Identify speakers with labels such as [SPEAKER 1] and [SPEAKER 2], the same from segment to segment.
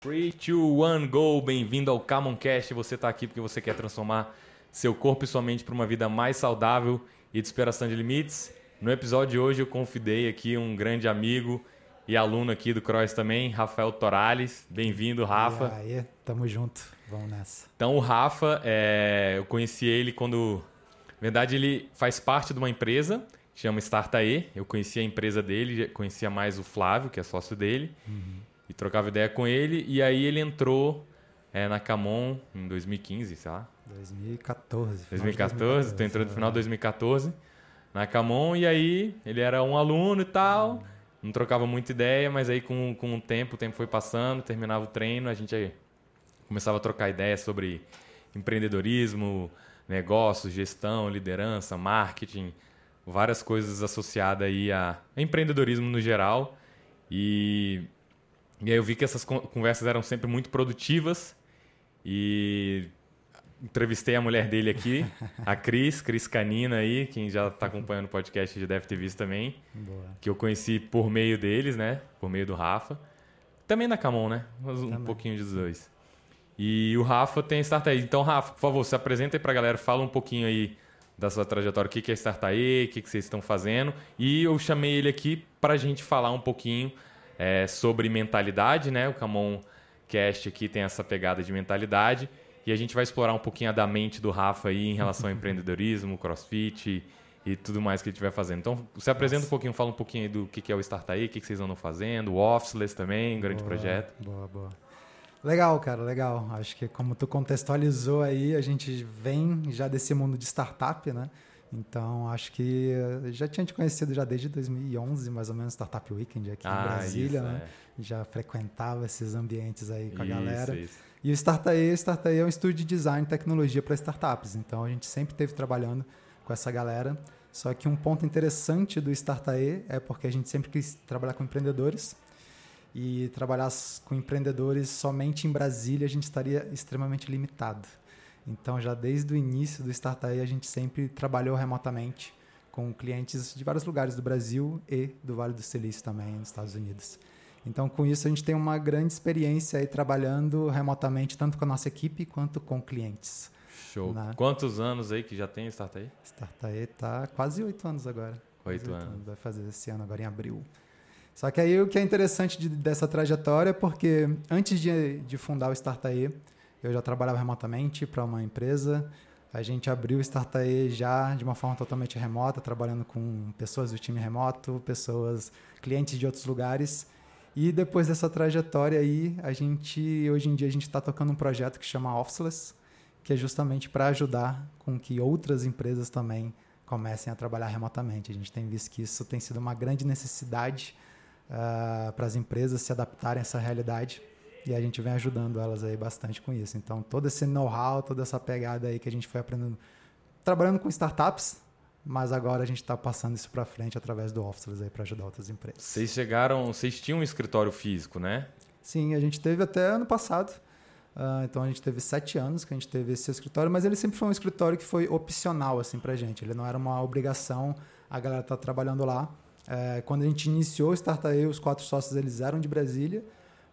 [SPEAKER 1] 3, 2, 1, go! Bem-vindo ao Camoncast. Você está aqui porque você quer transformar seu corpo e sua mente para uma vida mais saudável e de superação de limites. No episódio de hoje eu convidei aqui um grande amigo e aluno aqui do Cross também, Rafael Torales. Bem-vindo, Rafa.
[SPEAKER 2] E aí, tamo junto. Vamos nessa.
[SPEAKER 1] Então o Rafa, é... eu conheci ele quando... Na verdade, ele faz parte de uma empresa que chama Startae. Eu conhecia a empresa dele, conhecia mais o Flávio, que é sócio dele. Uhum e trocava ideia com ele. E aí ele entrou é, na Camon em 2015, sei lá.
[SPEAKER 2] 2014.
[SPEAKER 1] 2014, tu entrou no final de 2014 na Camon e aí ele era um aluno e tal. Não trocava muita ideia, mas aí com, com o tempo, o tempo foi passando, terminava o treino, a gente começava a trocar ideias sobre empreendedorismo, negócios, gestão, liderança, marketing, várias coisas associadas aí a empreendedorismo no geral. E e aí eu vi que essas conversas eram sempre muito produtivas e entrevistei a mulher dele aqui, a Cris, Cris Canina aí, quem já está acompanhando o podcast já deve ter visto também, Boa. que eu conheci por meio deles, né, por meio do Rafa. Também da Camon, né, um também. pouquinho dos dois. E o Rafa tem Startup. Então, Rafa, por favor, se apresenta aí para a galera, fala um pouquinho aí da sua trajetória, o que é Startup, o que vocês estão fazendo. E eu chamei ele aqui para a gente falar um pouquinho é, sobre mentalidade, né? O Camon Cast aqui tem essa pegada de mentalidade. E a gente vai explorar um pouquinho a da mente do Rafa aí em relação ao empreendedorismo, crossfit e, e tudo mais que ele estiver fazendo. Então, se apresenta Nossa. um pouquinho, fala um pouquinho do que é o Startup, o que vocês andam fazendo, o Officeless também, um grande
[SPEAKER 2] boa,
[SPEAKER 1] projeto.
[SPEAKER 2] Boa, boa. Legal, cara, legal. Acho que como tu contextualizou aí, a gente vem já desse mundo de startup, né? Então, acho que já tinha te conhecido já desde 2011, mais ou menos, Startup Weekend aqui ah, em Brasília, isso, né? É. Já frequentava esses ambientes aí com a isso, galera. Isso. E o Startae, Startae é um estúdio de design e tecnologia para startups. Então, a gente sempre esteve trabalhando com essa galera. Só que um ponto interessante do Startae é porque a gente sempre quis trabalhar com empreendedores. E trabalhar com empreendedores somente em Brasília, a gente estaria extremamente limitado. Então, já desde o início do Startup, a gente sempre trabalhou remotamente com clientes de vários lugares do Brasil e do Vale do Silício também, nos Estados Unidos. Então, com isso, a gente tem uma grande experiência aí trabalhando remotamente, tanto com a nossa equipe quanto com clientes.
[SPEAKER 1] Show. Né? Quantos anos aí que já tem Startup?
[SPEAKER 2] Startup está quase oito anos agora.
[SPEAKER 1] Oito anos. anos.
[SPEAKER 2] Vai fazer esse ano, agora em abril. Só que aí o que é interessante de, dessa trajetória é porque antes de, de fundar o Startup, eu já trabalhava remotamente para uma empresa. A gente abriu o Startae já de uma forma totalmente remota, trabalhando com pessoas do time remoto, pessoas, clientes de outros lugares. E depois dessa trajetória aí, a gente hoje em dia a gente está tocando um projeto que chama Officeless, que é justamente para ajudar com que outras empresas também comecem a trabalhar remotamente. A gente tem visto que isso tem sido uma grande necessidade uh, para as empresas se adaptarem a essa realidade. E a gente vem ajudando elas aí bastante com isso. Então, todo esse know-how, toda essa pegada aí que a gente foi aprendendo, trabalhando com startups, mas agora a gente está passando isso para frente através do Officeless aí para ajudar outras empresas.
[SPEAKER 1] Vocês chegaram, vocês tinham um escritório físico, né?
[SPEAKER 2] Sim, a gente teve até ano passado. Uh, então a gente teve sete anos que a gente teve esse escritório, mas ele sempre foi um escritório que foi opcional assim para gente. Ele não era uma obrigação a galera tá trabalhando lá. É, quando a gente iniciou o Startup, os quatro sócios eles eram de Brasília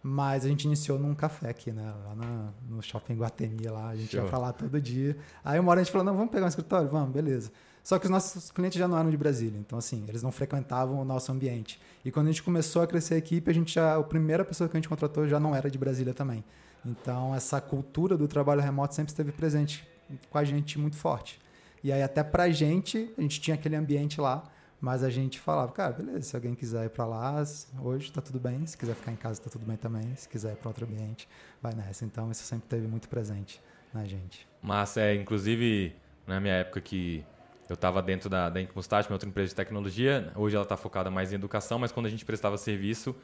[SPEAKER 2] mas a gente iniciou num café aqui, né? Lá na, no shopping Guatemi, lá. A gente Show. ia falar todo dia. Aí uma hora a gente falou, não, vamos pegar um escritório? Vamos, beleza. Só que os nossos clientes já não eram de Brasília. Então, assim, eles não frequentavam o nosso ambiente. E quando a gente começou a crescer a equipe, a gente já... A primeira pessoa que a gente contratou já não era de Brasília também. Então, essa cultura do trabalho remoto sempre esteve presente com a gente muito forte. E aí, até pra gente, a gente tinha aquele ambiente lá mas a gente falava, cara, beleza, se alguém quiser ir para lá, hoje está tudo bem. Se quiser ficar em casa, está tudo bem também. Se quiser ir para outro ambiente, vai nessa. Então, isso sempre teve muito presente na gente.
[SPEAKER 1] Mas, é, inclusive, na minha época que eu estava dentro da, da Incmustache, minha outra empresa de tecnologia, hoje ela está focada mais em educação, mas quando a gente prestava serviço,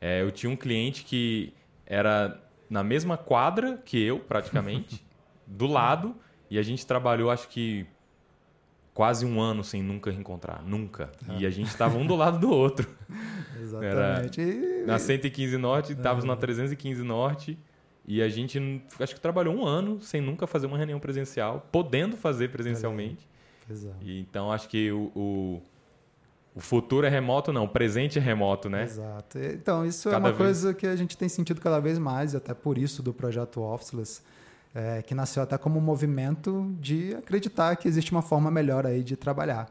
[SPEAKER 1] é, eu tinha um cliente que era na mesma quadra que eu, praticamente, do lado, e a gente trabalhou, acho que quase um ano sem nunca reencontrar, nunca. Ah. E a gente estava um do lado do outro.
[SPEAKER 2] Exatamente.
[SPEAKER 1] Era na 115 Norte, estávamos na 315 Norte. E a gente acho que trabalhou um ano sem nunca fazer uma reunião presencial, podendo fazer presencialmente.
[SPEAKER 2] Exato.
[SPEAKER 1] E, então acho que o, o, o futuro é remoto, não, o presente é remoto, né?
[SPEAKER 2] Exato. Então, isso cada é uma vez... coisa que a gente tem sentido cada vez mais, até por isso do projeto Officeless, é, que nasceu até como um movimento de acreditar que existe uma forma melhor aí de trabalhar.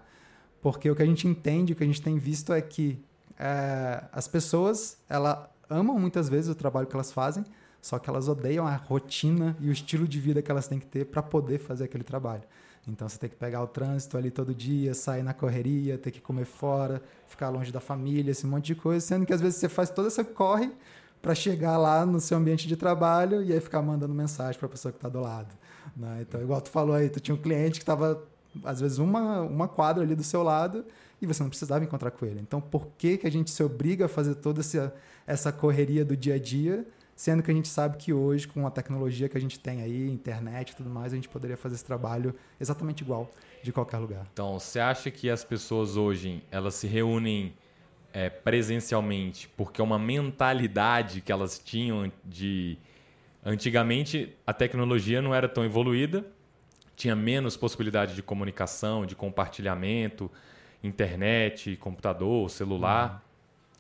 [SPEAKER 2] Porque o que a gente entende, o que a gente tem visto é que é, as pessoas, ela amam muitas vezes o trabalho que elas fazem, só que elas odeiam a rotina e o estilo de vida que elas têm que ter para poder fazer aquele trabalho. Então você tem que pegar o trânsito ali todo dia, sair na correria, ter que comer fora, ficar longe da família, esse monte de coisa, sendo que às vezes você faz toda essa corre para chegar lá no seu ambiente de trabalho e aí ficar mandando mensagem para a pessoa que está do lado. Né? Então, igual tu falou aí, tu tinha um cliente que estava, às vezes, uma, uma quadra ali do seu lado e você não precisava encontrar com ele. Então, por que, que a gente se obriga a fazer toda essa, essa correria do dia a dia, sendo que a gente sabe que hoje, com a tecnologia que a gente tem aí, internet e tudo mais, a gente poderia fazer esse trabalho exatamente igual de qualquer lugar.
[SPEAKER 1] Então, você acha que as pessoas hoje, elas se reúnem é, presencialmente, porque é uma mentalidade que elas tinham de. Antigamente a tecnologia não era tão evoluída, tinha menos possibilidade de comunicação, de compartilhamento, internet, computador, celular. Uhum.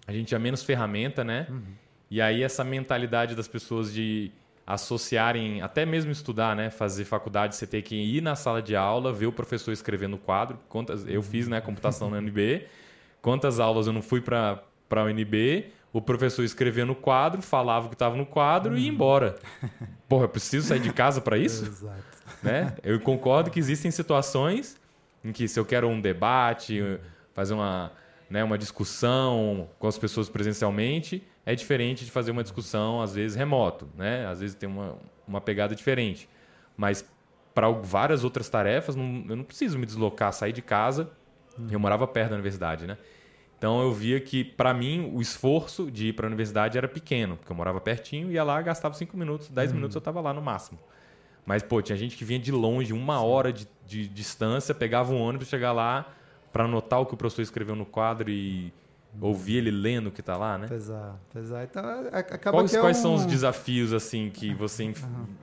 [SPEAKER 1] A gente tinha menos ferramenta, né? Uhum. E aí essa mentalidade das pessoas de associarem, até mesmo estudar, né? Fazer faculdade, você ter que ir na sala de aula, ver o professor escrevendo no quadro. Quantas, eu fiz, né? Computação na UNB. Quantas aulas eu não fui para a UNB, o professor escrevia no quadro, falava o que estava no quadro hum. e ia embora. Porra, eu preciso sair de casa para isso?
[SPEAKER 2] Exato.
[SPEAKER 1] Né? Eu concordo que existem situações em que se eu quero um debate, fazer uma, né, uma discussão com as pessoas presencialmente, é diferente de fazer uma discussão, às vezes, remoto. Né? Às vezes tem uma, uma pegada diferente. Mas para várias outras tarefas, não, eu não preciso me deslocar, sair de casa eu morava perto da universidade, né? Então eu via que, para mim, o esforço de ir para a universidade era pequeno, porque eu morava pertinho, ia lá, gastava 5 minutos, 10 hum. minutos eu estava lá no máximo. Mas, pô, tinha gente que vinha de longe, uma hora de, de distância, pegava um ônibus, chegar lá para anotar o que o professor escreveu no quadro e ouvir ele lendo o que está lá, né?
[SPEAKER 2] Pesar, pesar. Então, acaba
[SPEAKER 1] quais,
[SPEAKER 2] é
[SPEAKER 1] quais
[SPEAKER 2] um...
[SPEAKER 1] são os desafios, assim, que você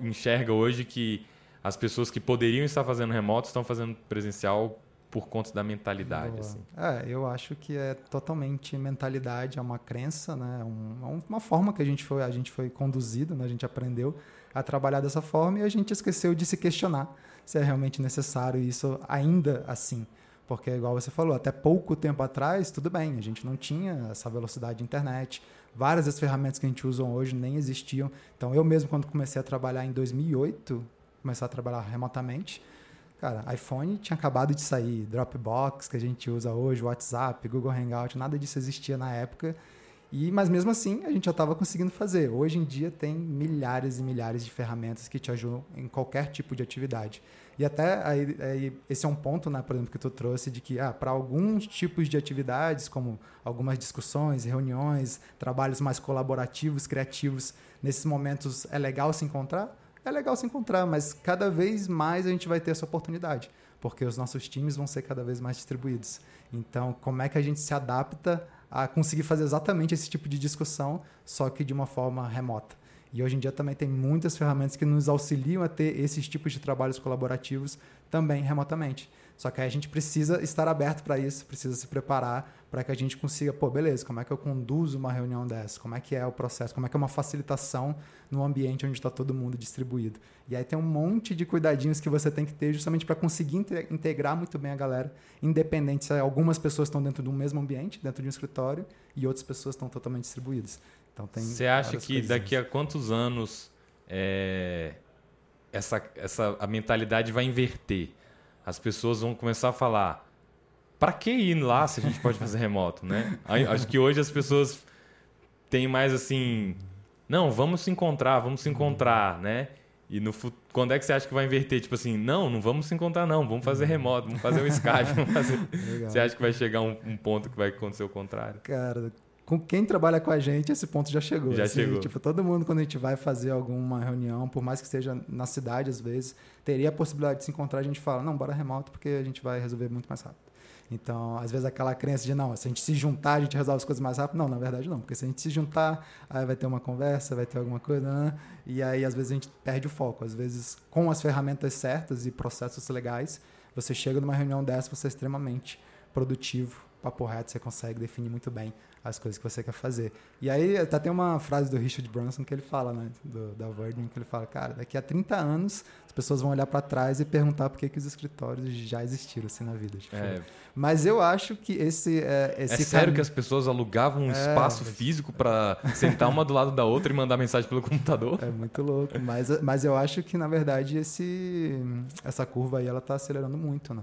[SPEAKER 1] enxerga hoje que as pessoas que poderiam estar fazendo remoto estão fazendo presencial por conta da mentalidade. Assim.
[SPEAKER 2] É, eu acho que é totalmente mentalidade, é uma crença, né? Um, é uma forma que a gente foi, a gente foi conduzido, né? a gente aprendeu a trabalhar dessa forma e a gente esqueceu de se questionar se é realmente necessário isso ainda assim. Porque, igual você falou, até pouco tempo atrás, tudo bem, a gente não tinha essa velocidade de internet. Várias das ferramentas que a gente usa hoje nem existiam. Então, eu mesmo, quando comecei a trabalhar em 2008, começar a trabalhar remotamente, Cara, iPhone tinha acabado de sair, Dropbox, que a gente usa hoje, WhatsApp, Google Hangout, nada disso existia na época. E, mas mesmo assim, a gente já estava conseguindo fazer. Hoje em dia tem milhares e milhares de ferramentas que te ajudam em qualquer tipo de atividade. E até aí, aí, esse é um ponto, né, por exemplo, que tu trouxe de que ah, para alguns tipos de atividades, como algumas discussões, reuniões, trabalhos mais colaborativos, criativos, nesses momentos é legal se encontrar é legal se encontrar, mas cada vez mais a gente vai ter essa oportunidade, porque os nossos times vão ser cada vez mais distribuídos. Então, como é que a gente se adapta a conseguir fazer exatamente esse tipo de discussão, só que de uma forma remota? E hoje em dia também tem muitas ferramentas que nos auxiliam a ter esses tipos de trabalhos colaborativos também remotamente. Só que aí a gente precisa estar aberto para isso, precisa se preparar para que a gente consiga, pô, beleza, como é que eu conduzo uma reunião dessa? Como é que é o processo? Como é que é uma facilitação no ambiente onde está todo mundo distribuído? E aí tem um monte de cuidadinhos que você tem que ter justamente para conseguir integrar muito bem a galera, independente se algumas pessoas estão dentro de um mesmo ambiente, dentro de um escritório, e outras pessoas estão totalmente distribuídas. Então tem
[SPEAKER 1] Você acha que daqui a quantos anos é, essa, essa a mentalidade vai inverter? As pessoas vão começar a falar para que ir lá se a gente pode fazer remoto, né? Acho que hoje as pessoas têm mais assim, não, vamos se encontrar, vamos se encontrar, né? E no quando é que você acha que vai inverter? Tipo assim, não, não vamos se encontrar, não, vamos fazer remoto, vamos fazer o Skype. Fazer... Você acha que vai chegar um, um, ponto que vai acontecer o contrário?
[SPEAKER 2] Cara, com quem trabalha com a gente, esse ponto já chegou.
[SPEAKER 1] Já assim, chegou.
[SPEAKER 2] Tipo, todo mundo, quando a gente vai fazer alguma reunião, por mais que seja na cidade, às vezes, teria a possibilidade de se encontrar, a gente fala, não, bora remoto, porque a gente vai resolver muito mais rápido. Então, às vezes aquela crença de não, se a gente se juntar, a gente resolve as coisas mais rápido. Não, na verdade não, porque se a gente se juntar, aí vai ter uma conversa, vai ter alguma coisa, né? e aí às vezes a gente perde o foco. Às vezes, com as ferramentas certas e processos legais, você chega numa reunião dessa, você é extremamente produtivo papo reto, você consegue definir muito bem as coisas que você quer fazer. E aí até tem uma frase do Richard Branson que ele fala, né, do, da Virgin, que ele fala, cara, daqui a 30 anos as pessoas vão olhar para trás e perguntar por que, que os escritórios já existiram assim na vida. Tipo. É. Mas eu acho que esse... É, esse
[SPEAKER 1] é sério cam... que as pessoas alugavam um é, espaço físico para sentar uma do lado da outra e mandar mensagem pelo computador?
[SPEAKER 2] É muito louco, mas, mas eu acho que na verdade esse, essa curva aí ela está acelerando muito, né?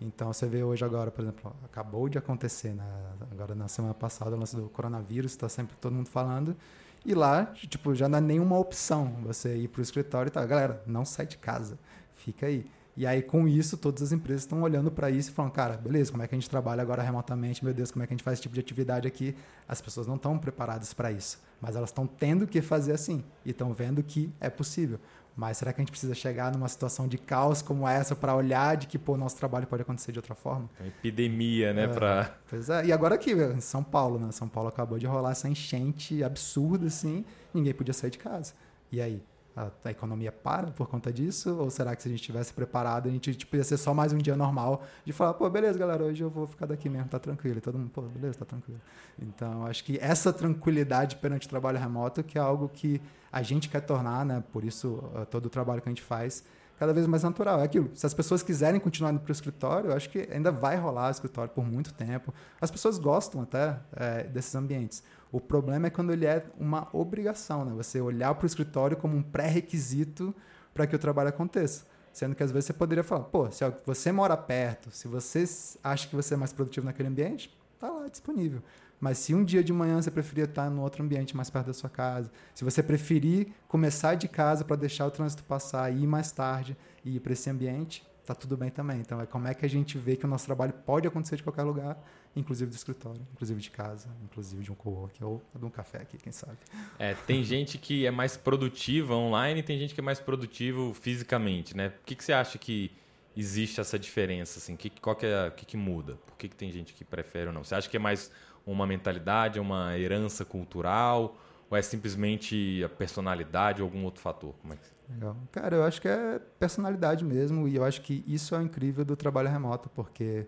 [SPEAKER 2] Então você vê hoje agora, por exemplo, acabou de acontecer, né? agora na semana passada, o lance do coronavírus, está sempre todo mundo falando. E lá, tipo, já não é nenhuma opção você ir para o escritório e tal. Galera, não sai de casa, fica aí. E aí, com isso, todas as empresas estão olhando para isso e falando, cara, beleza, como é que a gente trabalha agora remotamente? Meu Deus, como é que a gente faz esse tipo de atividade aqui? As pessoas não estão preparadas para isso, mas elas estão tendo que fazer assim e estão vendo que é possível. Mas será que a gente precisa chegar numa situação de caos como essa para olhar de que pô, nosso trabalho pode acontecer de outra forma?
[SPEAKER 1] É epidemia, né? É, pra...
[SPEAKER 2] Pois é. E agora aqui, em São Paulo, né? São Paulo acabou de rolar essa enchente absurda, assim, ninguém podia sair de casa. E aí? A, a, economia para por conta disso? Ou será que se a gente tivesse preparado, a gente tipo, ia ser só mais um dia normal de falar, pô, beleza, galera, hoje eu vou ficar daqui mesmo, tá tranquilo. E todo mundo, pô, beleza, tá tranquilo. Então, acho que essa tranquilidade perante o trabalho remoto, que é algo que a gente quer tornar, né? Por isso, todo o trabalho que a gente faz cada vez mais natural. É aquilo. Se as pessoas quiserem continuar indo para o escritório, eu acho que ainda vai rolar o escritório por muito tempo. As pessoas gostam até é, desses ambientes. O problema é quando ele é uma obrigação, né? Você olhar para o escritório como um pré-requisito para que o trabalho aconteça. Sendo que às vezes você poderia falar, pô, se você mora perto, se você acha que você é mais produtivo naquele ambiente, tá lá disponível. Mas se um dia de manhã você preferir estar no outro ambiente mais perto da sua casa, se você preferir começar de casa para deixar o trânsito passar e ir mais tarde e ir para esse ambiente, tá tudo bem também. Então é como é que a gente vê que o nosso trabalho pode acontecer de qualquer lugar, inclusive do escritório, inclusive de casa, inclusive de um co-work ou de um café aqui, quem sabe.
[SPEAKER 1] É, tem gente que é mais produtiva online e tem gente que é mais produtivo fisicamente, né? Por que, que você acha que existe essa diferença? Assim? Que, qual que, é, que, que muda? Por que, que tem gente que prefere ou não? Você acha que é mais uma mentalidade, uma herança cultural? Ou é simplesmente a personalidade ou algum outro fator? Como é que...
[SPEAKER 2] Legal. Cara, eu acho que é personalidade mesmo, e eu acho que isso é o incrível do trabalho remoto, porque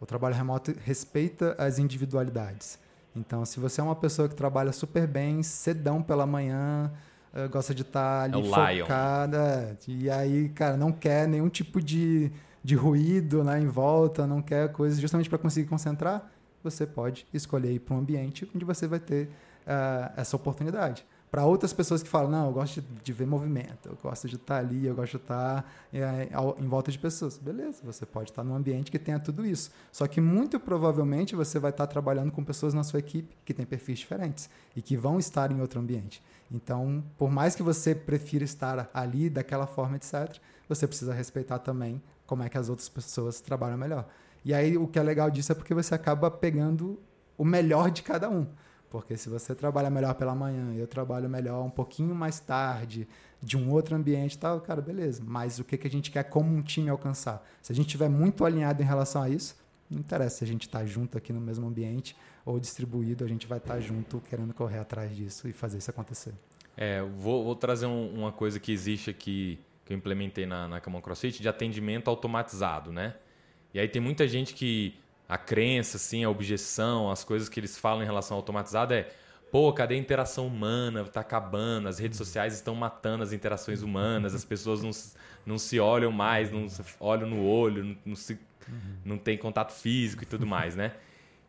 [SPEAKER 2] o trabalho remoto respeita as individualidades. Então, se você é uma pessoa que trabalha super bem, cedão pela manhã, uh, gosta de estar tá ali é focada, e aí, cara, não quer nenhum tipo de, de ruído né, em volta, não quer coisas justamente para conseguir concentrar, você pode escolher ir para um ambiente onde você vai ter uh, essa oportunidade. Para outras pessoas que falam, não, eu gosto de, de, ver movimento, eu gosto de estar ali, eu gosto de estar é, em volta de pessoas. Beleza, você pode estar num ambiente que tenha tudo isso. Só que muito provavelmente você vai estar trabalhando com pessoas na sua equipe que têm perfis diferentes e que vão estar em outro ambiente. Então, por mais que você prefira estar ali daquela forma, etc., você precisa respeitar também como é que as outras pessoas trabalham melhor. E aí o que é legal disso é porque você acaba pegando o melhor de cada um. Porque se você trabalha melhor pela manhã eu trabalho melhor um pouquinho mais tarde, de um outro ambiente e tal, cara, beleza. Mas o que, que a gente quer como um time alcançar? Se a gente estiver muito alinhado em relação a isso, não interessa se a gente está junto aqui no mesmo ambiente ou distribuído, a gente vai estar tá junto querendo correr atrás disso e fazer isso acontecer.
[SPEAKER 1] É, vou, vou trazer um, uma coisa que existe aqui, que eu implementei na, na CrossFit, de atendimento automatizado, né? E aí tem muita gente que a crença, assim, a objeção, as coisas que eles falam em relação ao automatizado é pô, cadê a interação humana? Tá acabando, as redes sociais estão matando as interações humanas, as pessoas não, não se olham mais, não se olham no olho, não, não, se, não tem contato físico e tudo mais, né?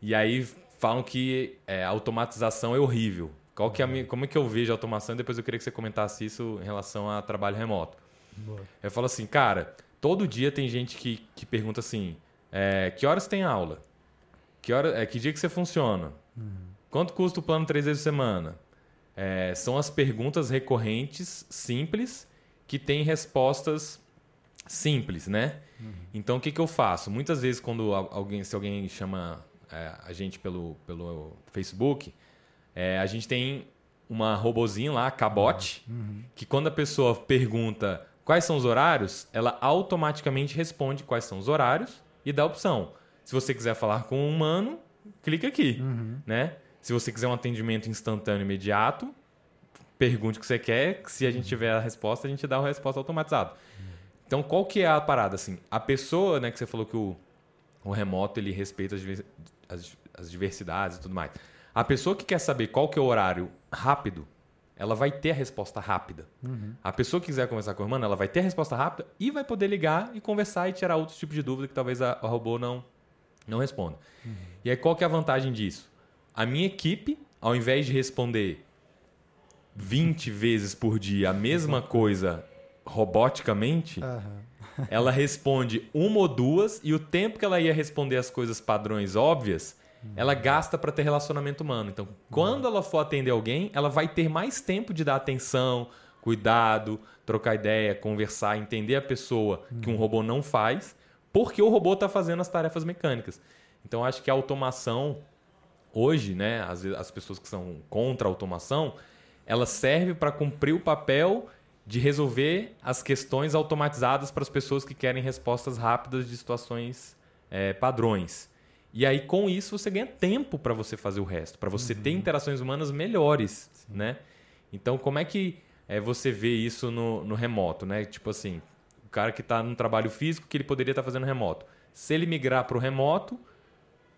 [SPEAKER 1] E aí falam que é, a automatização é horrível. Qual que é minha, como é que eu vejo a automação? E depois eu queria que você comentasse isso em relação a trabalho remoto. Boa. Eu falo assim, cara, todo dia tem gente que, que pergunta assim: é, que horas tem aula? Que, hora, é, que dia que você funciona? Uhum. Quanto custa o plano três vezes por semana? É, são as perguntas recorrentes, simples, que têm respostas simples, né? Uhum. Então, o que, que eu faço? Muitas vezes, quando alguém, se alguém chama é, a gente pelo, pelo Facebook, é, a gente tem uma robozinha lá, cabote, uhum. que quando a pessoa pergunta quais são os horários, ela automaticamente responde quais são os horários e dá a opção. Se você quiser falar com um humano, clica aqui, uhum. né? Se você quiser um atendimento instantâneo imediato, pergunte o que você quer, se a gente tiver a resposta, a gente dá a resposta automatizada. Então, qual que é a parada assim? A pessoa, né, que você falou que o, o remoto ele respeita as, as diversidades e tudo mais. A pessoa que quer saber qual que é o horário rápido, ela vai ter a resposta rápida.
[SPEAKER 2] Uhum.
[SPEAKER 1] A pessoa que quiser conversar com a irmã, ela vai ter a resposta rápida e vai poder ligar e conversar e tirar outros tipos de dúvida que talvez a, a robô não, não responda.
[SPEAKER 2] Uhum.
[SPEAKER 1] E aí, qual que é a vantagem disso? A minha equipe, ao invés de responder 20 vezes por dia a mesma coisa roboticamente,
[SPEAKER 2] Aham.
[SPEAKER 1] ela responde uma ou duas e o tempo que ela ia responder as coisas padrões óbvias, ela gasta para ter relacionamento humano. Então, quando ela for atender alguém, ela vai ter mais tempo de dar atenção, cuidado, trocar ideia, conversar, entender a pessoa que um robô não faz, porque o robô está fazendo as tarefas mecânicas. Então, acho que a automação hoje, né, as, as pessoas que são contra a automação, ela serve para cumprir o papel de resolver as questões automatizadas para as pessoas que querem respostas rápidas de situações é, padrões. E aí, com isso, você ganha tempo para você fazer o resto, para você ter interações humanas melhores, né? Então, como é que é, você vê isso no, no remoto, né? Tipo assim, o cara que está num trabalho físico que ele poderia estar fazendo remoto. Se ele migrar para o remoto, o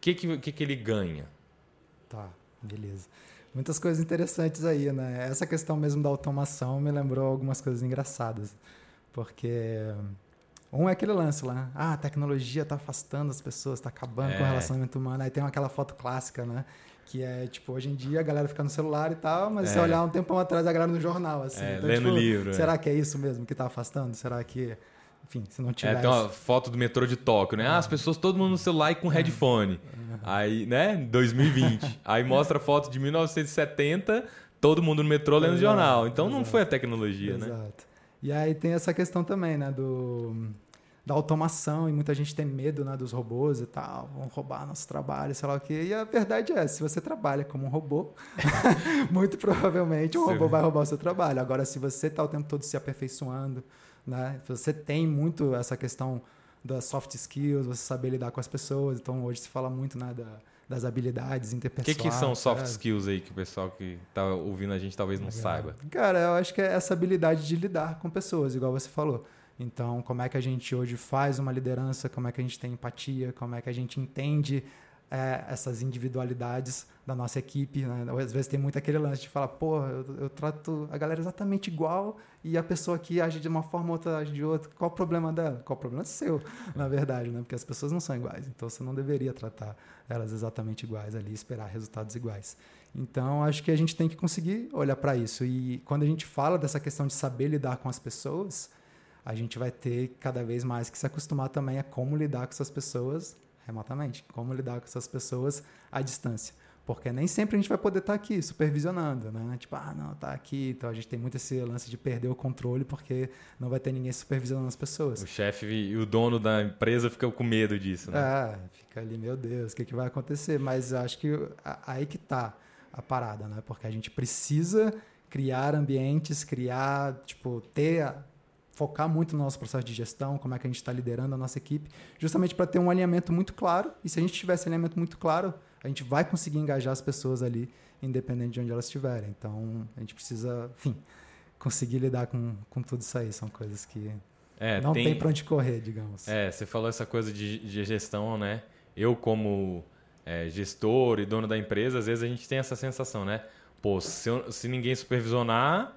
[SPEAKER 1] que, que, que, que ele ganha?
[SPEAKER 2] Tá, beleza. Muitas coisas interessantes aí, né? Essa questão mesmo da automação me lembrou algumas coisas engraçadas. Porque um é aquele lance lá, ah, a tecnologia está afastando as pessoas, está acabando com o
[SPEAKER 1] É.
[SPEAKER 2] relacionamento humano. Aí tem aquela foto clássica, né? Que é, tipo, hoje em dia a galera fica no celular e tal, mas se
[SPEAKER 1] É.
[SPEAKER 2] você olhar um tempão atrás, a galera no jornal, assim.
[SPEAKER 1] É,
[SPEAKER 2] Então,
[SPEAKER 1] lendo
[SPEAKER 2] tipo,
[SPEAKER 1] livro, é.
[SPEAKER 2] Será que é isso mesmo que está afastando? Será que, enfim, se não tivesse...
[SPEAKER 1] É, tem uma foto do metrô de Tóquio, né? Ah, as pessoas, todo mundo no celular e com headphone. Aí, né? 2020. Aí mostra a foto de 1970, todo mundo no metrô lendo
[SPEAKER 2] Exato,
[SPEAKER 1] jornal. Então não
[SPEAKER 2] exato.
[SPEAKER 1] foi a tecnologia, né?
[SPEAKER 2] Exato. E aí tem essa questão também, né, do da automação e muita gente tem medo, né, dos robôs e tal, vão roubar nosso trabalho, sei lá o quê. E a verdade é, se você trabalha como um robô, muito provavelmente um
[SPEAKER 1] Sim.
[SPEAKER 2] robô vai roubar o seu trabalho. Agora, se você está o tempo todo se aperfeiçoando, né, você tem muito essa questão das soft skills, você saber lidar com as pessoas. Então, hoje se fala muito, né, da, das habilidades
[SPEAKER 1] O
[SPEAKER 2] interpessoais.
[SPEAKER 1] que, que são soft
[SPEAKER 2] sabe?
[SPEAKER 1] skills aí que o pessoal que tá ouvindo a gente talvez não
[SPEAKER 2] Legal.
[SPEAKER 1] saiba?
[SPEAKER 2] Cara, eu acho que é essa habilidade de lidar com pessoas, igual você falou. Então, como é que a gente hoje faz uma liderança, como é que a gente tem empatia, como é que a gente entende é, essas individualidades da nossa equipe. Né? Às vezes tem muito aquele lance de falar, pô, eu, eu trato a galera exatamente igual e a pessoa aqui age de uma forma, outra age de outra. Qual o problema dela? Qual o problema seu, na verdade, né? Porque as pessoas não são iguais. Então, você não deveria tratar elas exatamente iguais ali, esperar resultados iguais. Então, acho que a gente tem que conseguir olhar para isso. E quando a gente fala dessa questão de saber lidar com as pessoas, a gente vai ter cada vez mais que se acostumar também a como lidar com essas pessoas remotamente, como lidar com essas pessoas à distância. Porque nem sempre a gente vai poder estar aqui supervisionando, né? Tipo, ah, não, tá aqui. Então a gente tem muito esse lance de perder o controle porque não vai ter ninguém supervisionando as pessoas.
[SPEAKER 1] O chefe e o dono da empresa ficam com medo disso, né?
[SPEAKER 2] É, fica ali, meu Deus, o que, que vai acontecer? Mas eu acho que aí que tá a parada, né? Porque a gente precisa criar ambientes, criar, tipo, ter, focar muito no nosso processo de gestão, como é que a gente está liderando a nossa equipe, justamente para ter um alinhamento muito claro. E se a gente tiver esse alinhamento muito claro, a gente vai conseguir engajar as pessoas ali, independente de onde elas estiverem. Então, a gente precisa, enfim, conseguir lidar com, com tudo isso aí. São coisas que
[SPEAKER 1] É,
[SPEAKER 2] não tem, pra onde correr, digamos.
[SPEAKER 1] É, você falou essa coisa de, de gestão, né? Eu, como é, gestor e dono da empresa, às vezes a gente tem essa sensação, né? Pô, se, eu- se ninguém supervisionar,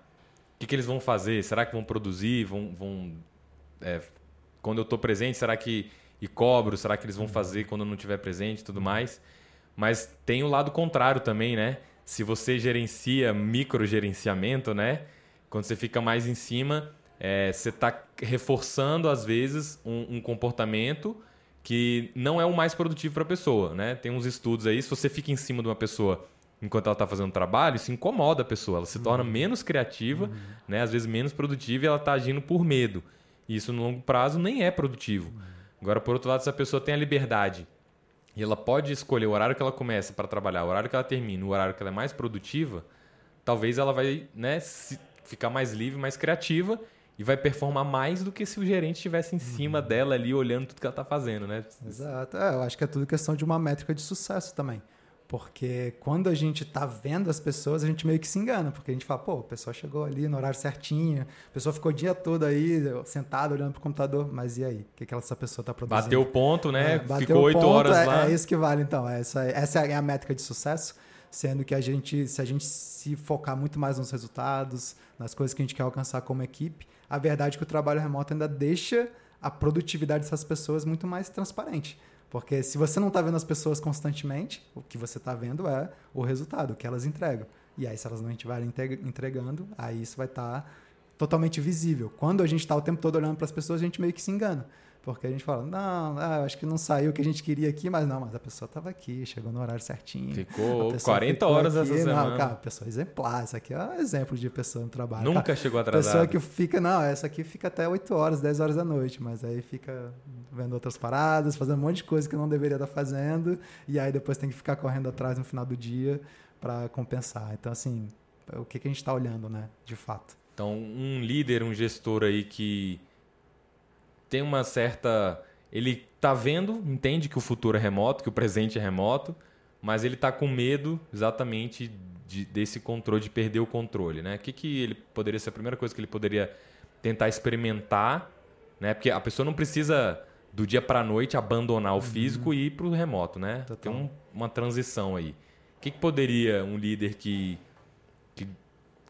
[SPEAKER 1] que, que eles vão fazer? Será que vão produzir? Vão. vão é, quando eu estou presente, será que. E cobro, será que eles vão fazer quando eu não estiver presente tudo mais? Mas tem o lado contrário também, né? Se você gerencia microgerenciamento, né? Quando você fica mais em cima, é, você está reforçando, às vezes, um, um comportamento que não é o mais produtivo para a pessoa, né? Tem uns estudos aí, se você fica em cima de uma pessoa enquanto ela está fazendo trabalho, isso incomoda a pessoa, ela se torna menos criativa, né? Às vezes menos produtiva e ela está agindo por medo. E isso no longo prazo nem é produtivo. Agora, por outro lado, se a pessoa tem a liberdade e ela pode escolher o horário que ela começa para trabalhar, o horário que ela termina, o horário que ela é mais produtiva, talvez ela vai né, ficar mais livre, mais criativa e vai performar mais do que se o gerente estivesse em cima dela ali olhando tudo que ela está fazendo, né?
[SPEAKER 2] Exato. É, eu acho que é tudo questão de uma métrica de sucesso também. Porque quando a gente tá vendo as pessoas, a gente meio que se engana, porque a gente fala, pô, a pessoa chegou ali no horário certinho, a pessoa ficou o dia todo aí, sentado olhando pro computador, mas e aí? O que, que essa pessoa tá produzindo?
[SPEAKER 1] Bateu o ponto, né? É, ficou oito horas
[SPEAKER 2] é,
[SPEAKER 1] lá.
[SPEAKER 2] É isso que vale, então. Essa, essa é a métrica de sucesso, sendo que a gente, se a gente se focar muito mais nos resultados, nas coisas que a gente quer alcançar como equipe, a verdade é que o trabalho remoto ainda deixa a produtividade dessas pessoas muito mais transparente. Porque se você não está vendo as pessoas constantemente, o que você está vendo é o resultado, o que elas entregam. E aí, se elas não estiverem entregando, aí isso vai estar tá totalmente visível. Quando a gente está o tempo todo olhando para as pessoas, a gente meio que se engana. Porque a gente fala, não, ah, acho que não saiu o que a gente queria aqui, mas não, mas a pessoa estava aqui, chegou no horário certinho.
[SPEAKER 1] Ficou 40 ficou horas aqui, essa semana.
[SPEAKER 2] Não, cara, pessoa exemplar, isso aqui é um exemplo de pessoa no trabalho.
[SPEAKER 1] Nunca
[SPEAKER 2] cara,
[SPEAKER 1] chegou atrasada.
[SPEAKER 2] Pessoa que fica, não, essa aqui fica até 8 horas, 10 horas da noite, mas aí fica vendo outras paradas, fazendo um monte de coisa que não deveria estar fazendo, e aí depois tem que ficar correndo atrás no final do dia para compensar. Então, assim, o que, que a gente está olhando, né, de fato.
[SPEAKER 1] Então, um líder, um gestor aí que tem uma certa ele tá vendo, entende que o futuro é remoto, que o presente é remoto, mas ele tá com medo exatamente de, desse controle, de perder o controle, né? O que, que ele poderia ser a primeira coisa que ele poderia tentar experimentar, né? Porque a pessoa não precisa do dia para a noite abandonar o uhum. físico e ir para o remoto, né? Total. Tem um, uma transição aí. O que, que poderia um líder que, que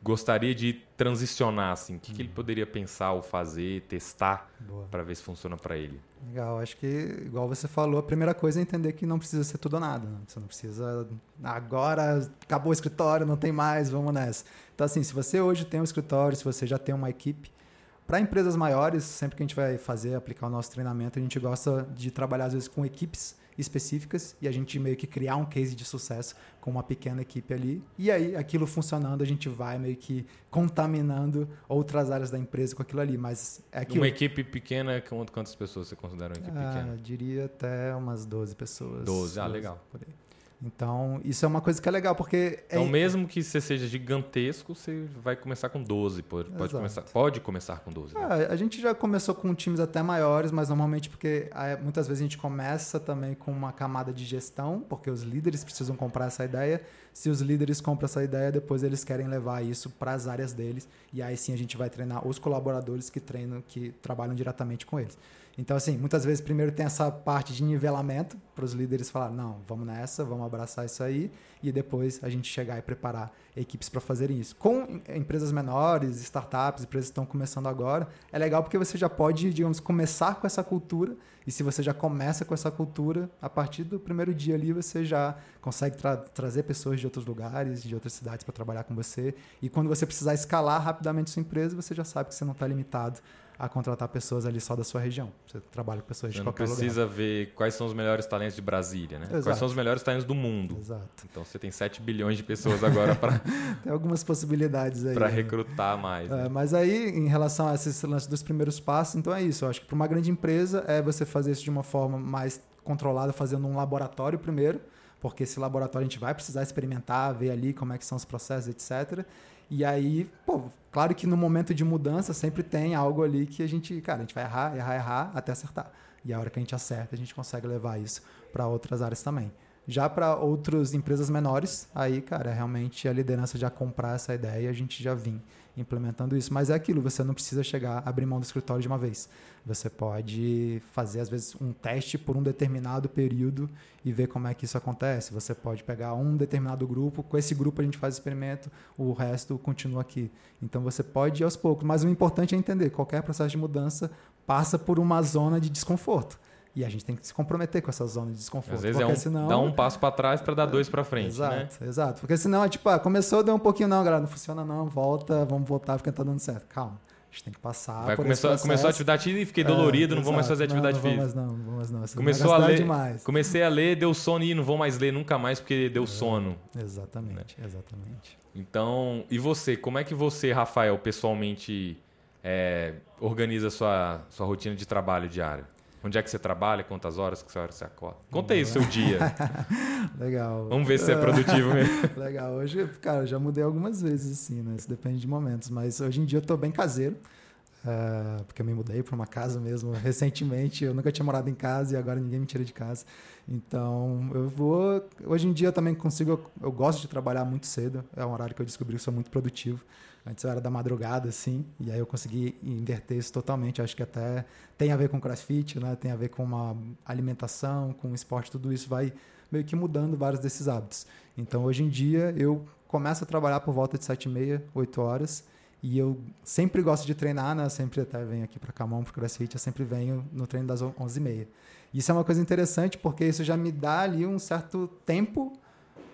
[SPEAKER 1] gostaria de transicionar assim? O que, que ele uhum. poderia pensar ou fazer, testar para ver se funciona para ele?
[SPEAKER 2] Legal, acho que igual você falou, a primeira coisa é entender que não precisa ser tudo ou nada. Né? Você não precisa agora acabou o escritório, não tem mais, vamos nessa. Então assim, se você hoje tem um escritório, se você já tem uma equipe, para empresas maiores, sempre que a gente vai fazer, aplicar o nosso treinamento, a gente gosta de trabalhar às vezes com equipes específicas e a gente meio que criar um case de sucesso com uma pequena equipe ali. E aí, aquilo funcionando, a gente vai meio que contaminando outras áreas da empresa com aquilo ali. Mas é aquilo.
[SPEAKER 1] Uma equipe pequena, quantas pessoas você considera uma equipe ah, pequena?
[SPEAKER 2] Eu diria até umas 12 pessoas.
[SPEAKER 1] 12, ah, legal. Por aí.
[SPEAKER 2] Então, isso é uma coisa que é legal, porque...
[SPEAKER 1] Então,
[SPEAKER 2] é...
[SPEAKER 1] mesmo que você seja gigantesco, você vai começar com 12. Pode, pode, começar, pode começar com 12. Né?
[SPEAKER 2] Ah, a gente já começou com times até maiores, mas normalmente porque ah, muitas vezes a gente começa também com uma camada de gestão, porque os líderes precisam comprar essa ideia. Se os líderes compram essa ideia, depois eles querem levar isso para as áreas deles. E aí sim a gente vai treinar os colaboradores que treinam, que trabalham diretamente com eles. Então, assim, muitas vezes primeiro tem essa parte de nivelamento para os líderes falar, não, vamos nessa, vamos abraçar isso aí, e depois a gente chegar e preparar equipes para fazerem isso. Com empresas menores, startups, empresas que estão começando agora, é legal porque você já pode, digamos, começar com essa cultura, e se você já começa com essa cultura, a partir do primeiro dia ali você já consegue tra trazer pessoas de outros lugares, de outras cidades para trabalhar com você, e quando você precisar escalar rapidamente sua empresa, você já sabe que você não está limitado a contratar pessoas ali só da sua região. Você trabalha com pessoas
[SPEAKER 1] você
[SPEAKER 2] de qualquer lugar.
[SPEAKER 1] Você precisa ver quais são os melhores talentos de Brasília, né? Exato. Quais são os melhores talentos do mundo.
[SPEAKER 2] Exato.
[SPEAKER 1] Então você tem 7 bilhões de pessoas agora para
[SPEAKER 2] Tem algumas possibilidades aí.
[SPEAKER 1] Para né? recrutar mais.
[SPEAKER 2] Né? É, mas aí em relação a esses lances dos primeiros passos, então é isso, eu acho que para uma grande empresa é você fazer isso de uma forma mais controlada, fazendo um laboratório primeiro, porque esse laboratório a gente vai precisar experimentar, ver ali como é que são os processos, etc. E aí, pô, claro que no momento de mudança sempre tem algo ali que a gente, cara, a gente vai errar, errar, errar até acertar. E a hora que a gente acerta, a gente consegue levar isso para outras áreas também. Já para outras empresas menores, aí, cara, realmente a liderança já comprar essa ideia e a gente já vim implementando isso. Mas é aquilo, você não precisa chegar abrir mão do escritório de uma vez. Você pode fazer, às vezes, um teste por um determinado período e ver como é que isso acontece. Você pode pegar um determinado grupo, com esse grupo a gente faz experimento, o resto continua aqui. Então você pode ir aos poucos. Mas o importante é entender: qualquer processo de mudança passa por uma zona de desconforto. E a gente tem que se comprometer com essa zona de desconforto.
[SPEAKER 1] Às vezes é um,
[SPEAKER 2] senão...
[SPEAKER 1] dá um passo para trás para dar dois para frente.
[SPEAKER 2] Exato,
[SPEAKER 1] né?
[SPEAKER 2] exato. Porque senão é tipo, ah, começou, deu um pouquinho, não, galera, não funciona não, volta, vamos voltar porque tá dando certo. Calma. A gente tem que passar.
[SPEAKER 1] Vai começou, começou a atividade e fiquei dolorido, é, não vou mais fazer atividade
[SPEAKER 2] não, não
[SPEAKER 1] física.
[SPEAKER 2] Não, não vou mais não.
[SPEAKER 1] Começou a ler, demais. comecei a ler, deu sono e não vou mais ler nunca mais porque deu é, sono.
[SPEAKER 2] Exatamente, né? exatamente.
[SPEAKER 1] Então, e você, como é que você, Rafael, pessoalmente é, organiza sua sua rotina de trabalho diário? Onde é que você trabalha? Quantas horas? Que horas você acorda? Conta aí o seu dia.
[SPEAKER 2] Legal.
[SPEAKER 1] Vamos ver se é produtivo mesmo.
[SPEAKER 2] Legal. Hoje, cara, já mudei algumas vezes, assim, né? Isso depende de momentos. Mas hoje em dia eu tô bem caseiro. uh, porque eu me mudei para uma casa mesmo recentemente. Eu nunca tinha morado em casa e agora ninguém me tira de casa. Então, eu vou. Hoje em dia eu também consigo. Eu, eu gosto de trabalhar muito cedo. É um horário que eu descobri que sou muito produtivo. Antes eu era da madrugada, assim, e aí eu consegui inverter isso totalmente. Acho que até tem a ver com crossfit, né? Tem a ver com uma alimentação, com esporte, tudo isso vai meio que mudando vários desses hábitos. Então, hoje em dia, eu começo a trabalhar por volta de 7 e meia, 8 horas, e eu sempre gosto de treinar, né? Sempre até venho aqui para Camão, para CrossFit, eu sempre venho no treino das 11 e meia. Isso é uma coisa interessante porque isso já me dá ali um certo tempo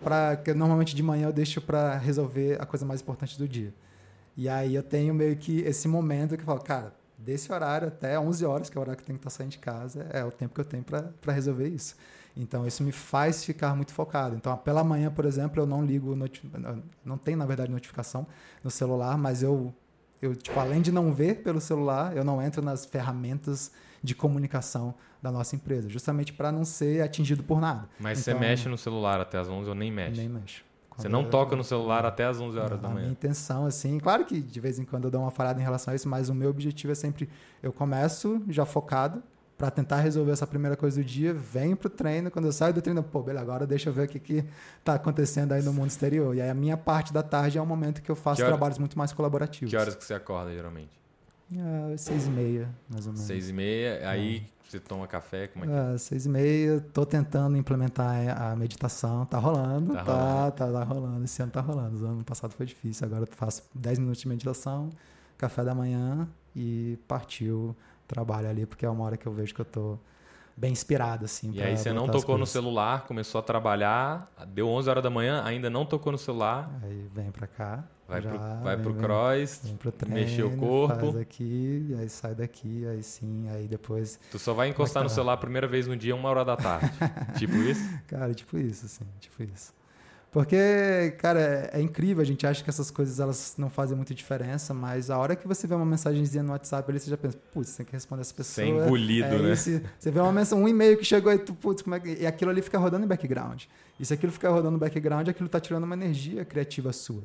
[SPEAKER 2] para que normalmente de manhã eu deixo para resolver a coisa mais importante do dia. E aí eu tenho meio que esse momento que eu falo, cara, desse horário até 11 horas, que é o horário que eu tenho que estar saindo de casa, é o tempo que eu tenho para resolver isso. Então isso me faz ficar muito focado. Então pela manhã, por exemplo, eu não ligo, não tem na verdade notificação no celular, mas eu, eu tipo, além de não ver pelo celular, eu não entro nas ferramentas de comunicação da nossa empresa, justamente para não ser atingido por nada.
[SPEAKER 1] Mas
[SPEAKER 2] então,
[SPEAKER 1] você mexe no celular até as 11 ou nem mexe?
[SPEAKER 2] Nem mexe.
[SPEAKER 1] Você não toca no celular até as 11 horas
[SPEAKER 2] não,
[SPEAKER 1] da manhã.
[SPEAKER 2] A minha intenção, assim, claro que de vez em quando eu dou uma falhada em relação a isso, mas o meu objetivo é sempre eu começo já focado para tentar resolver essa primeira coisa do dia, venho pro treino, quando eu saio do treino, pô, beleza, agora deixa eu ver o que que tá acontecendo aí no mundo exterior. E aí a minha parte da tarde é o momento que eu faço
[SPEAKER 1] hora...
[SPEAKER 2] trabalhos muito mais colaborativos.
[SPEAKER 1] Que horas que você acorda geralmente?
[SPEAKER 2] É, seis e meia, mais ou menos.
[SPEAKER 1] Seis e meia, aí é. Você toma café, como é que
[SPEAKER 2] é? Seis e meia, tô tentando implementar a meditação, tá rolando, tá, tá, rolando. Tá, tá, rolando, esse ano tá rolando, o ano passado foi difícil, agora eu faço dez minutos de meditação, café da manhã e partiu trabalho ali, porque é uma hora que eu vejo que eu tô bem inspirado, assim.
[SPEAKER 1] E aí você não tocou no celular, começou a trabalhar, deu 11 horas da manhã, ainda não tocou no celular.
[SPEAKER 2] Aí vem para cá.
[SPEAKER 1] Vai
[SPEAKER 2] já,
[SPEAKER 1] pro, vai
[SPEAKER 2] vem,
[SPEAKER 1] pro cross,
[SPEAKER 2] vem pro treino,
[SPEAKER 1] mexer o corpo.
[SPEAKER 2] Faz aqui, aí sai daqui, aí sim, aí depois...
[SPEAKER 1] Tu só vai encostar no celular a primeira vez no dia, uma hora da tarde. tipo isso?
[SPEAKER 2] Cara, tipo isso, assim, tipo isso. Porque, cara, é, é, incrível, a gente acha que essas coisas elas não fazem muita diferença, mas a hora que você vê uma mensagenzinha no WhatsApp ali, você já pensa, putz, você tem que responder essa pessoa.
[SPEAKER 1] Você é engolido, é,
[SPEAKER 2] né? Esse, você vê uma mensagem, um e-mail que chegou aí, tu, putz, como é que... E aquilo ali fica rodando em background. E se aquilo ficar rodando no background, aquilo tá tirando uma energia criativa sua.